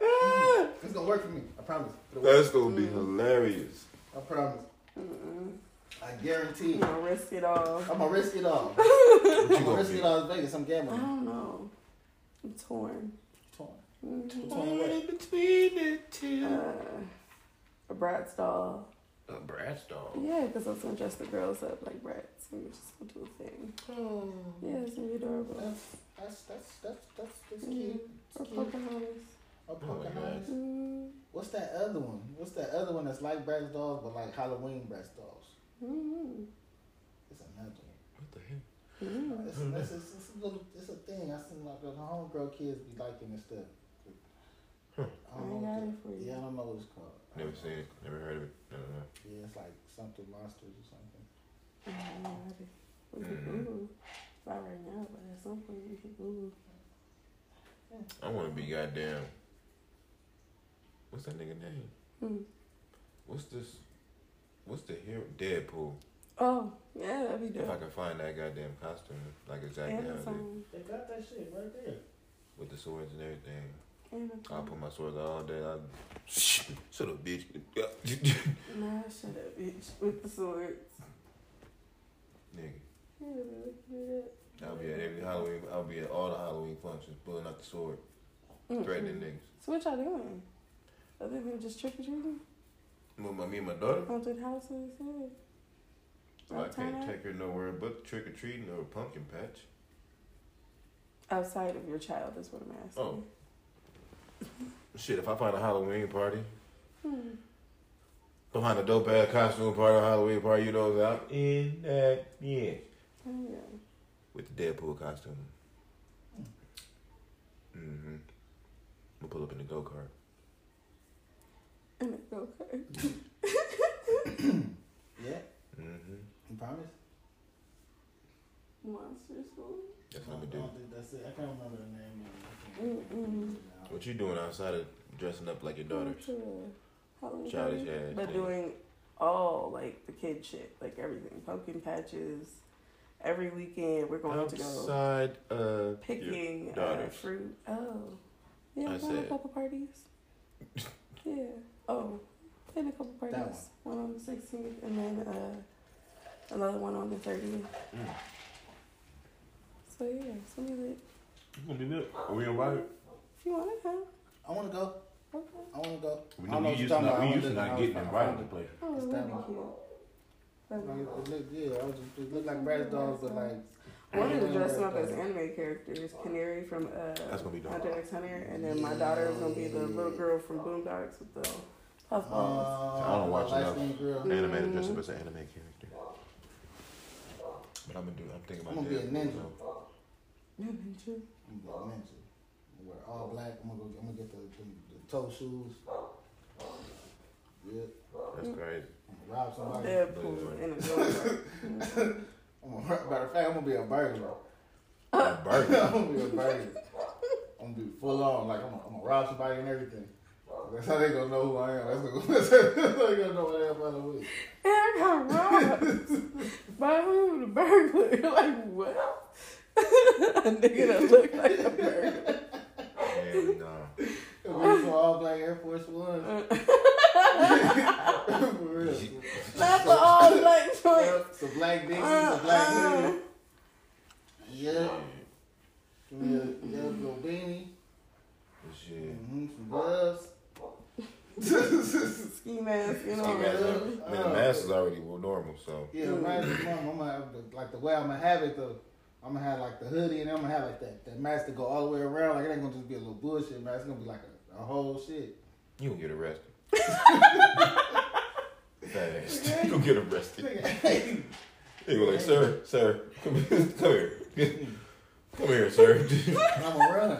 A: Ah.
B: it's gonna work for me. I promise. It'll work.
C: That's gonna be hilarious.
B: I promise. I guarantee.
A: I'm gonna risk it all.
B: I'm gonna risk it all.
C: What you
B: I'm gonna
C: gonna
B: risk
C: be?
B: it all in Vegas. I'm
A: I
B: gambling.
A: don't know. I'm torn.
B: Torn.
A: Mhm.
B: Torn away.
C: between the two.
A: Uh, a Bratz doll.
C: A Bratz doll.
A: Yeah, because I was gonna dress the girls up like Bratz. We were just gonna do a thing.
B: Oh,
A: Yeah, it's gonna be adorable.
B: that's That's that's that's that's, that's
A: Mm.
B: cute.
A: Or
B: It's cute.
A: Pocahontas.
B: A
C: Oh my
B: Pocahontas.
A: Mm.
B: What's that other one? What's that other one that's like Bratz dolls but like Halloween Bratz dolls?
A: Mm.
B: It's another one.
C: What the hell?
A: Mm.
B: It's, it's, it's, it's a little, it's a thing. I seen like the homegirl kids be liking this stuff.
C: Huh.
B: I
A: I
B: don't know.
A: got
B: what
A: it for
B: the-
A: you.
B: Yeah, I don't know what it's called.
C: Never seen it. Never heard of it. Never know.
B: Yeah, it's like something monsters or something.
A: I got it. We can
C: Mhm.
A: Google. Not right now, but at some point we can Google.
C: I want to be goddamn. What's that nigga name?
A: Hmm.
C: What's this? What's the hero? Deadpool.
A: Oh, yeah, that'd be
C: If I can find that goddamn costume, like exactly how it is,
A: Amazon.
B: They got that shit right there.
C: with the swords and everything.
A: Amazon.
C: I'll put my swords all day. I shut up, bitch.
A: Nah, shut up, bitch. With the swords.
C: Nigga,
A: Yeah, look.
C: I'll be at every Halloween. I'll be at all the Halloween functions, pulling out the sword, threatening
A: Mm-mm.
C: niggas.
A: So what y'all doing? Other than just trick or treating?
C: With my me and my daughter,
A: Haunted houses? Yeah.
C: so I can't take her nowhere but trick or treating or pumpkin patch.
A: Outside of your child is what I'm asking.
C: Oh. Shit, if I find a Halloween party,
A: Hmm.
C: behind a dope ass costume party, Halloween party, you know, I'm in that yeah.
A: Oh, yeah.
C: with the Deadpool costume. Mm-hmm. We'll pull up in the go kart.
A: And it's okay.
B: Yeah,
C: Mm-hmm.
B: you promise?
A: Monster school?
C: That's
B: I
C: what we
B: don't,
C: do.
B: I don't think that's it. I can't remember the name. of it. I can't
A: Mm-mm.
C: What you doing outside of dressing up like your daughter?
A: To a Halloween
C: Childish
A: party.
C: ass
A: But
C: thing.
A: doing all like the kid shit, like everything. Pumpkin patches. Every weekend we're going to go
C: Outside of
A: picking
C: your
A: uh,
C: daughters.
A: fruit. Oh. Yeah,
C: I
A: we're going to a couple parties. yeah. Oh. Been a couple parties.
B: That
A: one. on the 16th and then uh, another one on the 30th.
C: Mm.
A: So yeah, so we lit.
C: You gonna be lit? Are we invited?
A: If you want to come,
B: I want to go.
A: okay.
B: I want to go.
C: We
B: I don't know
C: we
B: what
C: used
B: you're
C: to
B: talking
C: not,
B: about.
C: we
B: I
C: used to not getting
B: I was
C: invited
B: trying
C: to
B: to
C: places.
A: Oh,
B: It's
A: that'd be
B: one.
A: cute.
B: Like,
A: cute.
B: it look, yeah, I was just, it looked like Bratz dolls, but like.
A: I wanted to dress them up as anime characters. Canary from uh,
C: That's gonna be.
A: Hunter x Hunter, and then my daughter is gonna be the little girl from Boondocks with the puffballs.
B: Uh,
C: I don't watch
B: light
C: enough.
B: skinned girl.
A: Mm.
C: Animated dress up as an anime character. But I'm gonna do. I'm thinking about I'm
B: gonna be a
C: Deadpool,
B: ninja.
C: though.
A: Yeah, me.
B: I'm gonna be a ninja. I'm gonna wear all black. I'm gonna go. I'm gonna get the, the, the toe shoes. Yeah.
C: That's crazy.
B: I'm gonna rob somebody.
A: Deadpool in a go-kart.
B: I'm gonna, matter of fact, I'm gonna be a burglar.
C: A
B: I'm gonna be a burglar. I'm gonna be full on. Like I'm gonna, I'm gonna rob somebody and everything. That's how they gonna know who I am. That's, gonna, that's how they gonna know what I the hell I'm with.
A: I got robbed by who? The burglar. like what? a nigga that look like a burglar.
C: And uh,
B: I'm some all black Air Force Ones. For real.
A: Not the all black joint.
B: Yep, Some black dickies, some black
A: Uh-uh.
B: hoodie. Yeah. Give yeah, little beanie.
C: shit.
B: Mm-hmm, some gloves.
A: Ski mask, you know.
C: See, guys,
B: uh,
C: I mean, the mask is already normal, so
B: Yeah, the mask is normal. I'm gonna have the, like the way I'm gonna have it though. I'm gonna have like the hoodie and I'm gonna have like that, that mask to go all the way around. Like it ain't gonna just be a little bullshit mask. It's gonna be like a, a whole shit.
C: you gonna get arrested. Fast. You gonna get arrested. They go like, sir, sir, come, here, come here, come here, sir.
B: I'm gonna run.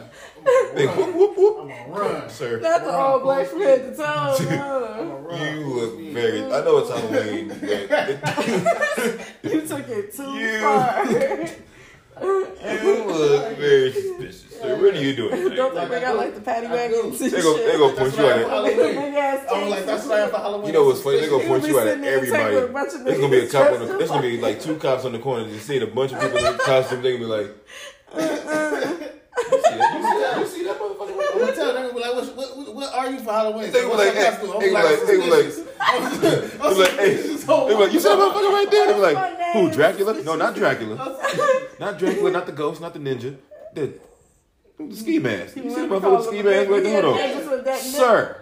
C: They
B: I'm
C: go,
B: gonna run.
C: whoop, whoop,
B: I'm gonna run.
C: sir.
A: That's the all black from head to toe.
B: I'm
A: no.
B: gonna run.
C: You look very. I know it's Halloween, but
A: You took it too
C: You-
A: far.
C: you look very suspicious. Sir, what are you doing?
A: Don't
C: Tonight?
A: they bring out like the patty
B: I
A: wagons
B: do.
A: and
C: They go, they
A: shit?
C: go point you
B: right.
C: at.
B: Halloween.
A: Big ass
B: I'm like, that's what I am for Halloween.
C: You know what's funny? They're gonna
A: He'll
C: point
A: be
C: you at
A: sitting
C: everybody.
A: taking a bunch of
C: There's gonna be a cop on the. There's gonna be like two cops on the corner. Just seeing a bunch of people in costumes. They're gonna be like, you see that? You see that? You see that motherfucker?
B: I'm gonna
C: there?
B: tell them, be like, what, are you for Halloween?
C: They were
B: What's
C: like,
B: your
C: hey,
B: costume? I'm
C: like, they like,
B: suspicious.
C: they were like, hey, they were like, you see that motherfucker right there? They were like, who? Dracula? No, not Dracula. Not Dracula. Not the ghost. Not the ninja. The, the ski mask. You see the motherfucker ski mask right there? Hold on, sir.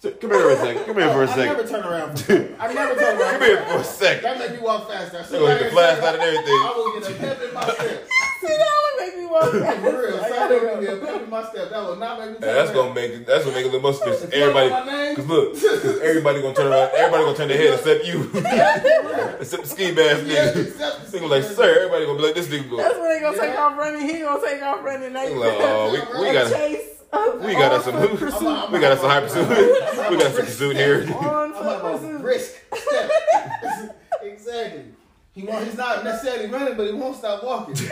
C: Sir, Come here for a second. Come here for a
B: I never turn around. For I never turn around.
C: Come here for a second.
B: That make me walk faster.
C: They gonna get the flashlight and everything.
B: I will get a pep in my step.
A: See, that would make me walk
B: For
A: fast.
B: real,
A: I
B: so
A: gotta
B: that would be
A: go.
B: a pep in my step. That would not make me.
C: And that's gonna make that's gonna make it a little more suspicious.
B: If you don't know
C: Everybody, cause look, cause everybody gonna turn around. Everybody gonna turn their head except you, except the ski mask
B: Yeah,
C: nigga.
B: except the
C: They gonna like, sir. Everybody gonna be like, this nigga go.
A: That's when they gonna take
B: Yeah.
A: off running. He gonna take off running. They
C: They like, oh, we, we
A: a
C: got
A: chase.
C: We got us some
B: I'm a- I'm
C: we got us some high pursuit. We got some pursuit here.
A: on
B: I'm about brisk step. exactly. He want, he's not necessarily running, but he won't stop walking.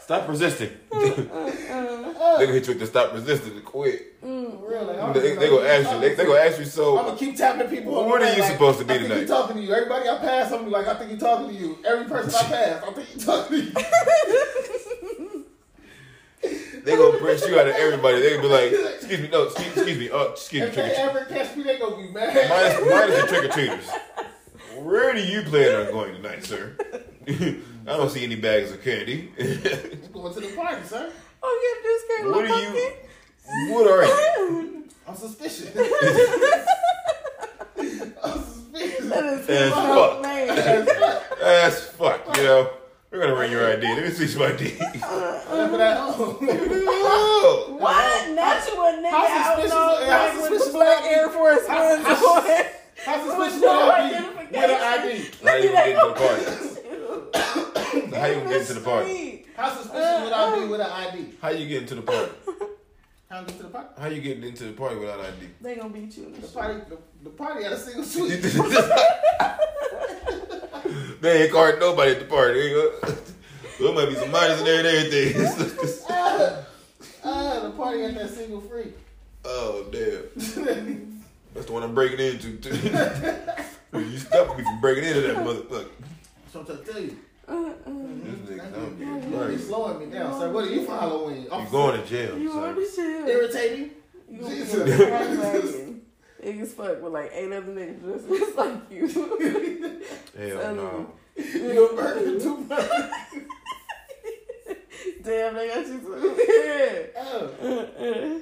C: Stop resisting. Uh, uh, uh. they gonna hit you with the stop resisting to quit.
B: For real, like, I'm
C: They,
B: just
C: they gonna ask you. They, they gonna ask you.
B: So I'm
C: So
B: gonna keep tapping people. on the
C: What are you
B: like,
C: supposed to be
B: I think
C: tonight?
B: He talking to you. Everybody I pass, I'm like, I think he talking to you. Every person I pass, I think he talking to you.
C: They gonna press you out of everybody. They gonna be like, excuse me, no, excuse, excuse me, uh, excuse me,
B: If they
C: trick or
B: ever catch me, they gonna be mad.
C: treat. Minus, minus the trick or treaters. Where do you plan on going tonight, sir? I don't see any bags of candy.
B: I'm going to the party, sir.
A: Oh, yeah, this came
C: what are you? What are you?
B: I'm suspicious. I'm suspicious.
A: That is
C: As
A: my
C: fuck.
A: name.
C: That's fuck. You know, we're gonna bring your ID. Let me see some ID.
B: Left it at home.
C: oh,
A: What? Not you a nigga
B: How
A: out
B: suspicious- how
A: like with the
B: suspicious
A: black
B: would
A: Air Force
B: How-
A: Ones
B: how- How suspicious
A: No
B: would I be with an ID?
C: how you gonna get into the party?
A: party?
C: How you gonna get into the party?
B: How suspicious would I be with an ID?
C: How you get into the party?
B: How I get to the party?
C: How you getting into the party without ID?
A: They gonna beat you in the
B: The party, the, the party had a single suite.
C: they ain't carding nobody at the party. Ain't gonna- There might be some minors in there and everything.
B: ah, ah, the party had that single free.
C: oh damn. That's the one I'm breaking into too. you stopped me from breaking into that motherfucker.
B: So I'm trying to tell you,
C: This nigga, I'm
B: you be
C: right.
B: slowing me down, sir. What are you for Halloween?
C: You going to jail?
A: You
C: son.
A: on the shit.
B: irritating?
A: You gonna be
B: Jesus.
A: in a wagon. Big as fuck with like eight other niggas just, just like you.
C: Hell no.
B: You a burger too much?
A: Damn, they got you too. Yeah.
B: Oh, uh, uh.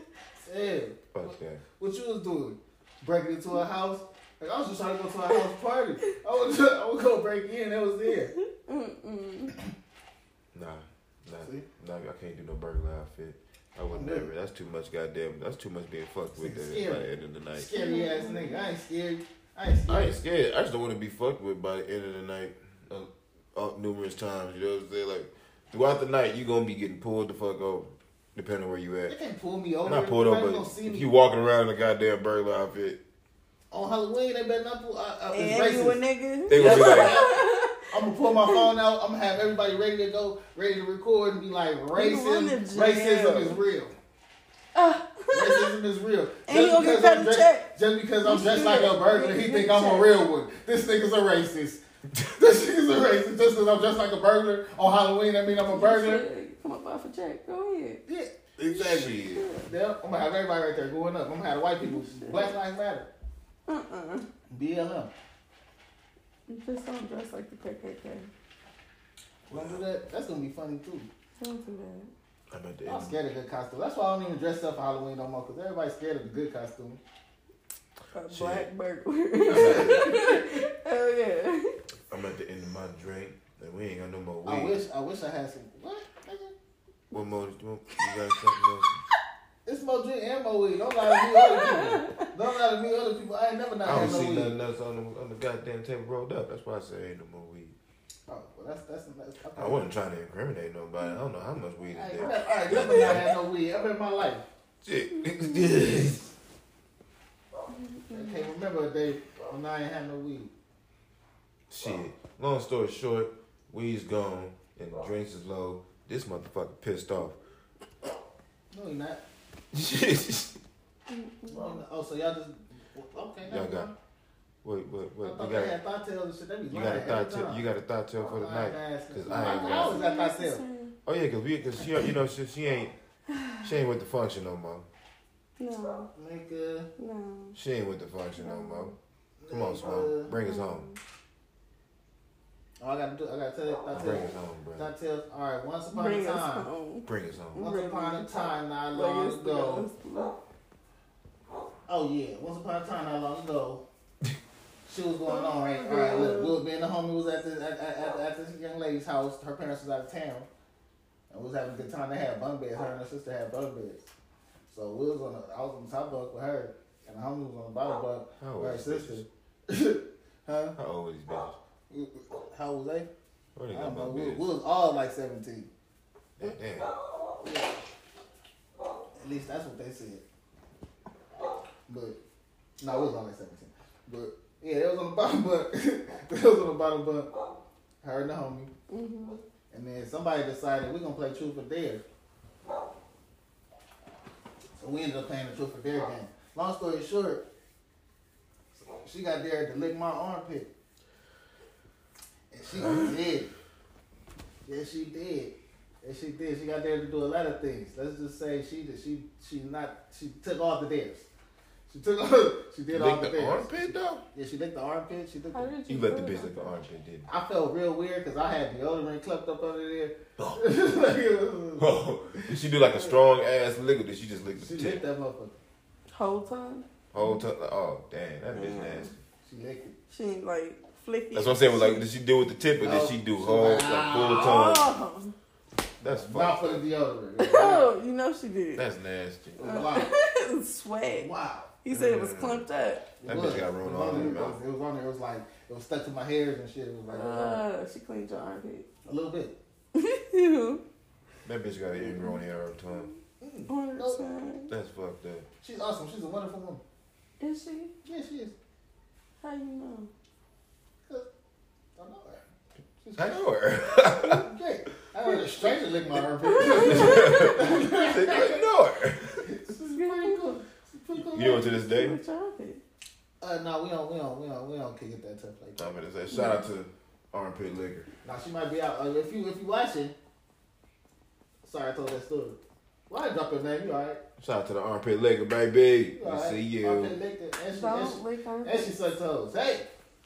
B: yeah.
C: Fuck that.
B: What you was doing? Breaking into a house? Like, I was just trying to go to a house party. I was just, I was gonna break in. That was it.
A: Mm-mm.
C: Nah, nah,
B: See?
C: nah. I can't do no burglar outfit. I would
B: Never.
C: never. That's too much. Goddamn. That's too much being fucked with.
B: It's
C: There
B: scary.
C: by the end of the night.
B: Scary ass nigga. I ain't scared. I ain't
C: I
B: scared.
C: ain't scared. I just don't want to be fucked with by the end of the night. Uh, uh, numerous times. You know what I'm saying? Like throughout the night, you are gonna be getting pulled the fuck over, depending on where you at.
B: They
C: at.
B: can't pull me over.
C: Not pulled
B: Nobody
C: over,
B: gonna
C: but
B: see
C: if
B: me.
C: you walking around in a goddamn burglar outfit,
B: on Halloween, they better not pull. I, I, it's
A: And you a
B: racist.
A: nigga?
C: they gonna be like,
B: I'm gonna pull my phone out. I'm gonna have everybody ready to go, ready to record, and be like, racism,
A: to jail.
B: racism is real. Ah. racism is real.
A: And you gonna get
B: because I'm
A: a
B: dressed-
A: check.
B: Just because I'm dressed like a burglar, he think I'm a real one. This nigga's a racist. this nigga's a racist. Just because I'm dressed like a burglar on Halloween, that mean I'm a burglar.
A: Come up off a check. Go ahead.
B: Yeah.
C: exactly.
B: Yeah, I'm gonna have everybody right there going up. I'm gonna have the white people. Black Lives Matter.
A: Uh-uh.
B: BLM.
A: Just don't dress like the KKK.
B: Wanna do that? That's gonna be funny too.
A: Don't do that.
C: I'm at the
B: I'm scared of good costume. That's why I don't even dress up for Halloween no more, because everybody's scared of the good costume.
A: A
C: Shit.
A: black burglar. Hell yeah.
C: I'm at the end of my drink, and we ain't got no more
B: I
C: weed.
B: wish I wish I had some what? nigga?
C: What more? You got something else?
B: It's more drink and more weed. Don't lie to me other people. Don't lie to me other people. I ain't never not
C: I don't
B: had no
C: see
B: weed.
C: nothing else on the on the goddamn table rolled up. That's why I say ain't no more weed.
B: Oh, well that's that's, that's
C: I wasn't trying to incriminate nobody. I don't know how much weed
B: I
C: is
B: ain't
C: there.
B: never, I never not had no weed ever in my life.
C: Shit.
B: I can't remember a day when I ain't had no weed.
C: Shit. Long story short, weed's gone and drinks is low. This motherfucker pissed off.
B: No, he not.
C: Shit.
B: Oh, so y'all just okay?
C: Y'all got- Wait, wait, wait. You got
B: had thought tails and shit. They be
C: you got a
B: every
C: thought tail. You got a thought tail for the
B: oh,
C: night. Cause
B: I,
C: I ain't got.
B: always got thought tail.
C: Oh yeah, cause we, cause she, you know, she, she ain't, she ain't with the function no more.
A: No,
B: Nigga.
A: no.
C: She ain't with the function no more. Come on,
B: nigga.
C: Smoke. Bring us home.
B: Oh, I gotta do. I gotta tell you. Thought
C: Bring
B: tails.
C: us home, bro.
B: Thought tails. All right. Once upon
A: Bring
B: a
A: us
B: time.
A: home.
C: Bring us home.
B: Once upon a time, not
A: Like
B: long
A: it's
B: ago. Oh yeah. Once upon a time, not long ago. She was going on, right? All right, look, Will being the homie was at this at, at, at, at this young lady's house. Her parents was out of town. And we was having a good time. They had bunk beds. Her and her sister had bunk beds. So Will was on the I was on the top bunk with her, and the homie was on the bottom bunk with her sister. huh?
C: How old are these bitches?
B: How was they? I don't know. We, we was all like seventeen.
C: Damn.
B: At least that's what they said. But no, it was only seventeen. But yeah, it was on the bottom bunk. it was on the bottom bunk. Her and the homie.
A: Mm-hmm.
B: And then somebody decided we're gonna play truth or dare. So we ended up playing the truth or dare game. Long story short, she got dared to lick my armpit. And she did. Yes, she did. Yes, she did. She got there to do a lot of things. Let's just say she did. She she not she took all the dares. She took all. She did all
C: Lick
B: the
C: the armpit though?
B: Yeah, she licked the armpit. She licked
A: How
B: the
A: did you?
C: You let the
A: feel
C: bitch lick the armpit, didn't?
B: I felt real weird because I had the deodorant clipped up under there.
C: Oh.
B: Like,
C: Oh, did she do like a strong ass lick or did she just lick the
B: she
C: the
B: licked that motherfucker.
A: Whole time.
C: Whole time? Like, oh, damn, that bitch
A: Mm.
C: nasty.
B: She licked it.
A: She ain't like flicky.
C: That's what I'm saying. was Like, did she do with the tip or
B: No,
C: did she do
B: she
C: whole,
B: like,
C: like full tongue?
A: Oh,
C: That's
B: Not
C: fucked.
B: for the deodorant.
A: oh, you know she did.
C: That's nasty.
B: wow.
A: Sweat.
B: Wow.
A: He said it was clumped up.
B: It
C: That
B: was.
C: bitch got rolled
B: It was
C: all
B: on
C: in
B: there. It was, on there. It was like it was stuck to my hairs and shit. It was like
A: Uh, she cleaned your armpit.
B: a little bit.
A: Ew.
C: That bitch got ingrown hair on her tongue.
B: Mm.
A: On her tongue.
C: That's fucked up.
B: She's awesome. She's a wonderful woman.
A: Is she?
B: Yeah, she is.
A: How you know?
B: I know her. She's
C: I know her.
B: great. I heard a stranger lick my armpit.
C: I know her.
B: She's pretty cool. Pretty cool.
C: You know to this day?
A: With your armpit.
B: Uh, no, we don't, we don't, we don't, we don't kick it that tough like that.
C: I'm gonna say shout out to armpit liquor.
B: Now she might be out. Uh, if you, if you watching, sorry I told that story. Why I drop her name? You alright?
C: Shout out to the armpit liquor, baby.
B: You
C: We
B: alright?
C: see you.
B: Armpit licked it, And she, and
A: Don't
B: she,
A: lick her.
B: and she sucked toes. Hey,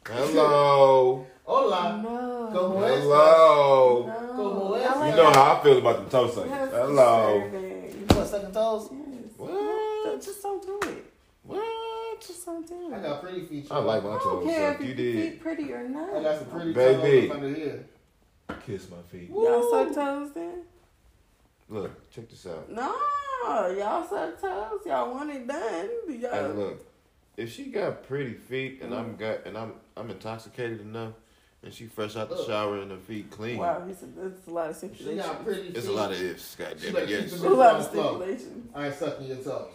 C: Hello.
B: Hola.
A: No.
B: Como es?
C: Hello.
A: No.
B: Como es?
A: I like
C: You know
A: that.
C: how I feel about the toe suckers.
A: That's
C: Hello.
A: disturbing.
B: What, sucking toes?
A: Yes.
C: What?
A: Just don't do it.
C: What?
A: Just don't do it.
B: I got pretty features.
C: I like my
A: I don't
C: toes
A: care if.
C: You did.
A: feet pretty or not.
B: I got some pretty
C: Baby.
B: toes up under here.
C: Kiss my feet.
A: Y'all suck toes then?
C: Look, check this out.
A: No, y'all suck toes. Y'all want it done.
C: Hey,
A: Y'all.
C: look. If she got pretty feet and mm. I'm got and I'm I'm intoxicated enough and she fresh out the
B: Look.
C: shower and her feet clean.
A: Wow, he said that's a lot of
B: She
A: stipulations.
B: got pretty.
C: It's a lot of ifs, goddamn it. Yes.
A: a lot of
B: on
A: stipulations.
B: I ain't sucking your toes.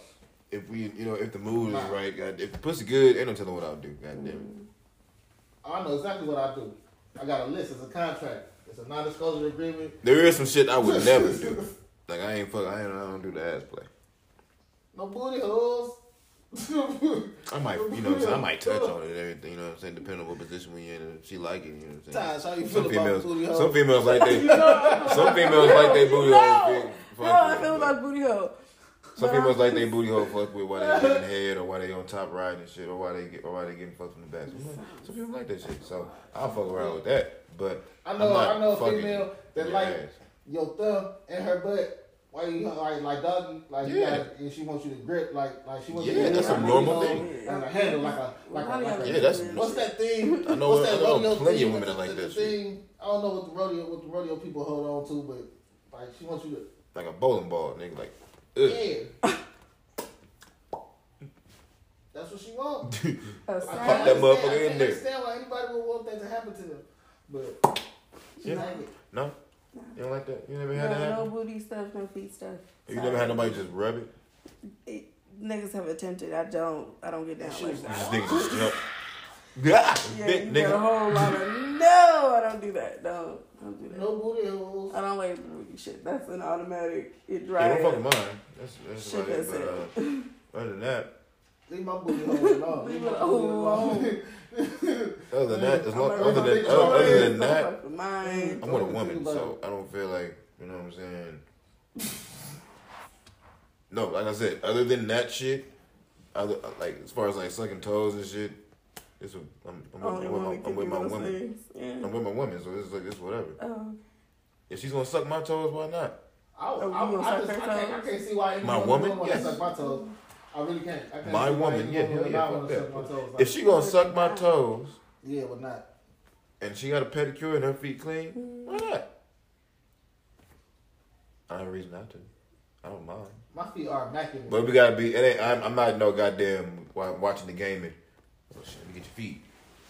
C: If we, you know, if the mood is right, God, if the pussy good, ain't no telling what I'll do. Goddamn it.
B: I know exactly what I do. I got a list. It's a contract. It's a non-disclosure agreement.
C: There is some shit I would never do. Like I ain't fuck. I ain't. I don't do the ass play.
B: No booty holes.
C: I might, you know, what I'm saying, I might touch on it and everything. You know what I'm saying? Depending on what position we in, if she like it. You know what I'm saying?
B: Taj, how you
C: Some
B: feel about
C: females,
B: booty holes?
C: some females like they, some females like they booty
A: No.
C: hole.
A: No, I feel about booty hole.
C: Some females like they booty hole fuck with while they getting head or while they on top riding and shit or why they get or why they getting fucked from the back. Some, some people like that shit, so I'll fuck around with that. But
B: I know. I know a female that like
C: ass.
B: your thumb and her butt. Why you like like doggy? Like you
C: Yeah.
B: got, and she wants you to grip like like she wants
C: Yeah,
B: you to
C: that's
B: grip
C: a normal thing.
B: hole And a handle like a like a, like a
C: Yeah, that's-
B: what's that thing?
C: I know-
B: What's that
C: I know
B: rodeo
C: plenty
B: thing?
C: of women that like
B: the
C: that
B: thing? I don't know what the rodeo what the rodeo people hold on to, but like she wants you to
C: like a bowling ball, nigga. Like, ugh.
B: yeah. That's what she wants.
A: A
B: I
C: Pop
A: sound-
C: that
B: can't
C: motherfucker
B: understand- I
C: in
B: can't
C: there.
B: understand why anybody would want that to happen to them, but she
C: Yeah.
B: like it.
C: No, you don't like that. You never
A: No,
C: had that
A: no booty stuff, no feet stuff.
C: You never had nobody just rub it.
A: It, niggas have attempted. I don't. I don't get down like
B: was
A: that.
C: Just niggas just jump. Yeah,
A: Yeah,
C: bit,
A: you got a whole lot of no. I don't do that. No, don't do that.
B: No booty holes.
A: I don't like booty shit. That's an automatic. It
C: Yeah, don't fuck mine. That's that's
A: Shit,
C: about it.
A: that's
C: But uh, other than that,
B: Leave my booty hole alone.
A: Leave
B: my
A: it
B: booty
A: alone.
C: other than that, as long, other than other, other than that,
A: fuck with mine.
C: I'm with a woman, so I don't feel like you know what I'm saying. No, like I said, other than that shit, other like as far as like sucking toes and shit, it's a, I'm, I'm, with,
A: Only
C: I'm, with
A: woman
C: my,
A: can
C: I'm with my
A: those
C: woman.
A: Yeah.
C: I'm with my woman, so it's like it's whatever.
A: Oh,
C: If she's gonna suck my toes, why not?
B: I,
A: Oh, you
B: I, I, just, I, can't, I can't see why any
C: My
B: woman
C: woman?
B: would want to
C: Yes.
B: suck my toes. I really can't. I can't
C: My woman, yeah, yeah,
B: not
C: fuck
B: wanna
C: that.
B: suck my toes.
C: If she gonna suck my toes
B: yeah, but not.
C: and she got a pedicure and her feet clean, why not? I have a reason not to. I don't mind.
B: My feet are immaculate.
C: But we gotta be. It ain't, I'm, I'm not no goddamn watching the game and. Oh shit, let me get your feet.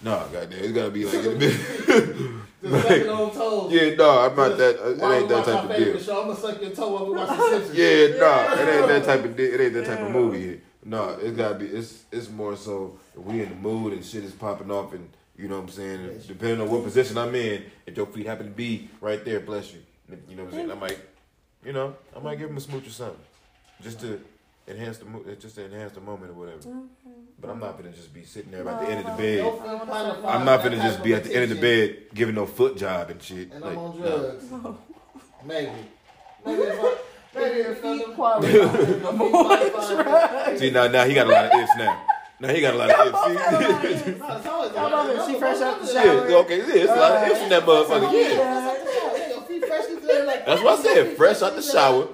C: No, goddamn, it's gotta be like.
B: Just sucking on toes.
C: yeah, no, I'm not that. It ain't that type of deal.
B: Show, I'm gonna suck your toe while we watch the Simpsons.
C: Yeah, no, it ain't that type of. di- It ain't that type of movie. No, it gotta be. It's it's more so we in the mood and shit is popping off and you know what I'm saying. and Depending on what position I'm in, if your feet happen to be right there, bless you. You know what I'm saying. I might, you know, I might give him a smooch or something, just to enhance the mo- just to enhance the moment or whatever. Mm. But I'm not gonna just be sitting there at the end of the bed.
B: No
C: I'm not gonna just be at the end of the bed giving no foot job and shit.
B: And
C: Like,
B: I'm on
C: no.
B: Maybe. Maybe if I. Maybe if I-
A: qualify.
B: Drugs.
C: See now, now he got a lot of ifs now. Now he got a lot of ifs. See?
B: No, it's always-
A: Hold on she fresh out the
C: yeah, okay, yeah, it's a lot of ifs in that motherfucker. Yeah,
B: Yeah, your feet fresh as hell, like-
C: that's what I said. Fresh out the shower,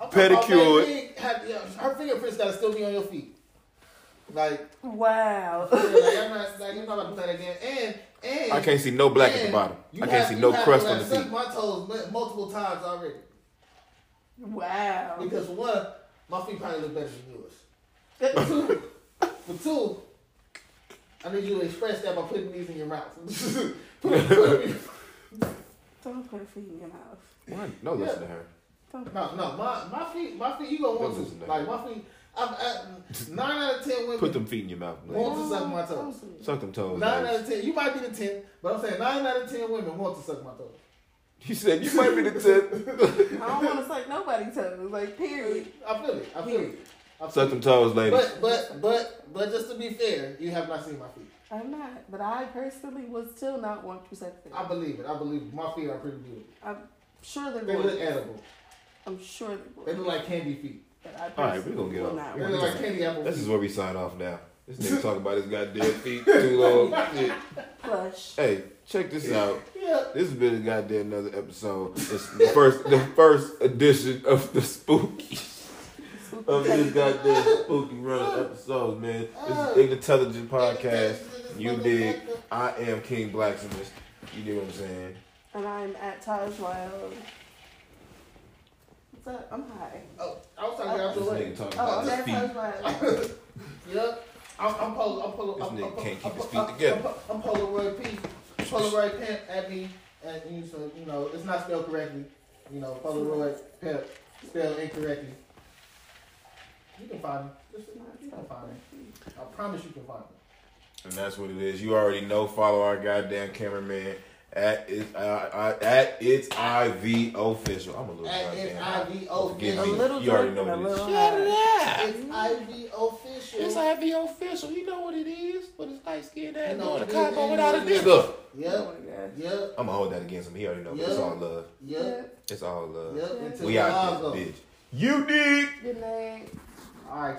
B: I'm talking about
C: pedicured.
B: baby, have- yeah, Her fingerprints gotta still be on your feet. Like,
A: Wow.
B: yeah, like, I'm not, like, you're not about to do that again. And, and.
C: I can't see no black at the bottom. I can't
B: have-
C: see no
B: have
C: crust on the
B: suck
C: feet.
B: my toes multiple times already.
A: Wow.
B: Because for one, my feet probably look better than yours. two, for two, I need you to express that by putting these in your mouth. Put it- put it-
A: Don't put feet in your mouth.
C: Why? No, listen to her.
B: no, no, my my feet, my feet, you gonna want
C: Don't listen
B: to
C: to
B: like my feet. I'm uh, at nine out of ten women
C: Put them feet in your mouth. man.
B: want to suck my toes.
C: Suck them toes.
B: Nine
C: man.
B: out of ten, you might be the ten, but I'm saying nine out of ten women want to suck my toes.
C: You said you might be the tip.
A: I don't want to suck nobody's toes. Like, period.
B: I feel it. I feel it. I feel
C: Suck
B: it.
C: them toes, ladies.
B: But but but but just to be fair, you have not seen my feet.
A: I'm not. But I personally would still not want to suck them.
B: I believe it. I believe it. My feet are pretty beautiful.
A: I'm sure they're
B: They look edible.
A: I'm sure they're
B: They look like candy feet.
A: But I
C: All right, we
A: personally
C: gonna get
A: will
C: off.
A: not
B: They
C: Yeah,
B: like
A: to.
B: candy apple
C: This is where we sign off now. This nigga talking about his goddamn feet too long. Shit.
A: Plush.
C: Hey, check this out.
B: Yeah.
C: This has been a goddamn another episode. It's the first, the first edition of the spooky of this goddamn spooky run of episodes, man. This is Intelligent Podcast. You dig? I am King Blacksmith. You dig what I'm saying?
A: And I'm at Taj Wild. What's up? I'm high.
B: Oh, I was trying to get out
C: This
B: your way.
C: talking
A: Oh,
C: about
A: I'm
C: his
A: at
C: feet.
A: Taj Wild.
B: Yep. I'm, I'm Polo. I'm Polo.
C: This
B: I'm,
C: nigga
B: I'm,
C: can't keep
B: I'm,
C: his feet
B: I'm,
C: together.
B: I'm, I'm Poloroid P. Poloroid pimp at me, and you so you know it's not spelled correctly. You know Poloroid pimp spelled incorrectly. You can find me. Just, you can find me. I promise you can find me.
C: And that's what it is. You already know. Follow our goddamn cameraman at it, uh, uh, at it's IV official. I'm a little
B: At
C: goddamn.
B: it's IV
C: Forgive
A: A
C: me.
B: official.
A: little
C: You already know
A: and
C: what it is. Shut it up.
B: It's IV official.
C: It's IV official. You know what it is. But it's light skinned ass
B: You know
C: going
B: what
C: to
B: it is,
C: combo
B: and
C: without a
B: you
C: nigga.
B: Yep.
A: my.
B: Yep.
C: I'm gonna hold that against him. He already know. But it's all love.
B: Yep.
C: It's all love.
B: Yep. Until
C: We
B: the
C: out
B: alarm
C: this bitch. You dig?
A: Good night.
B: All right,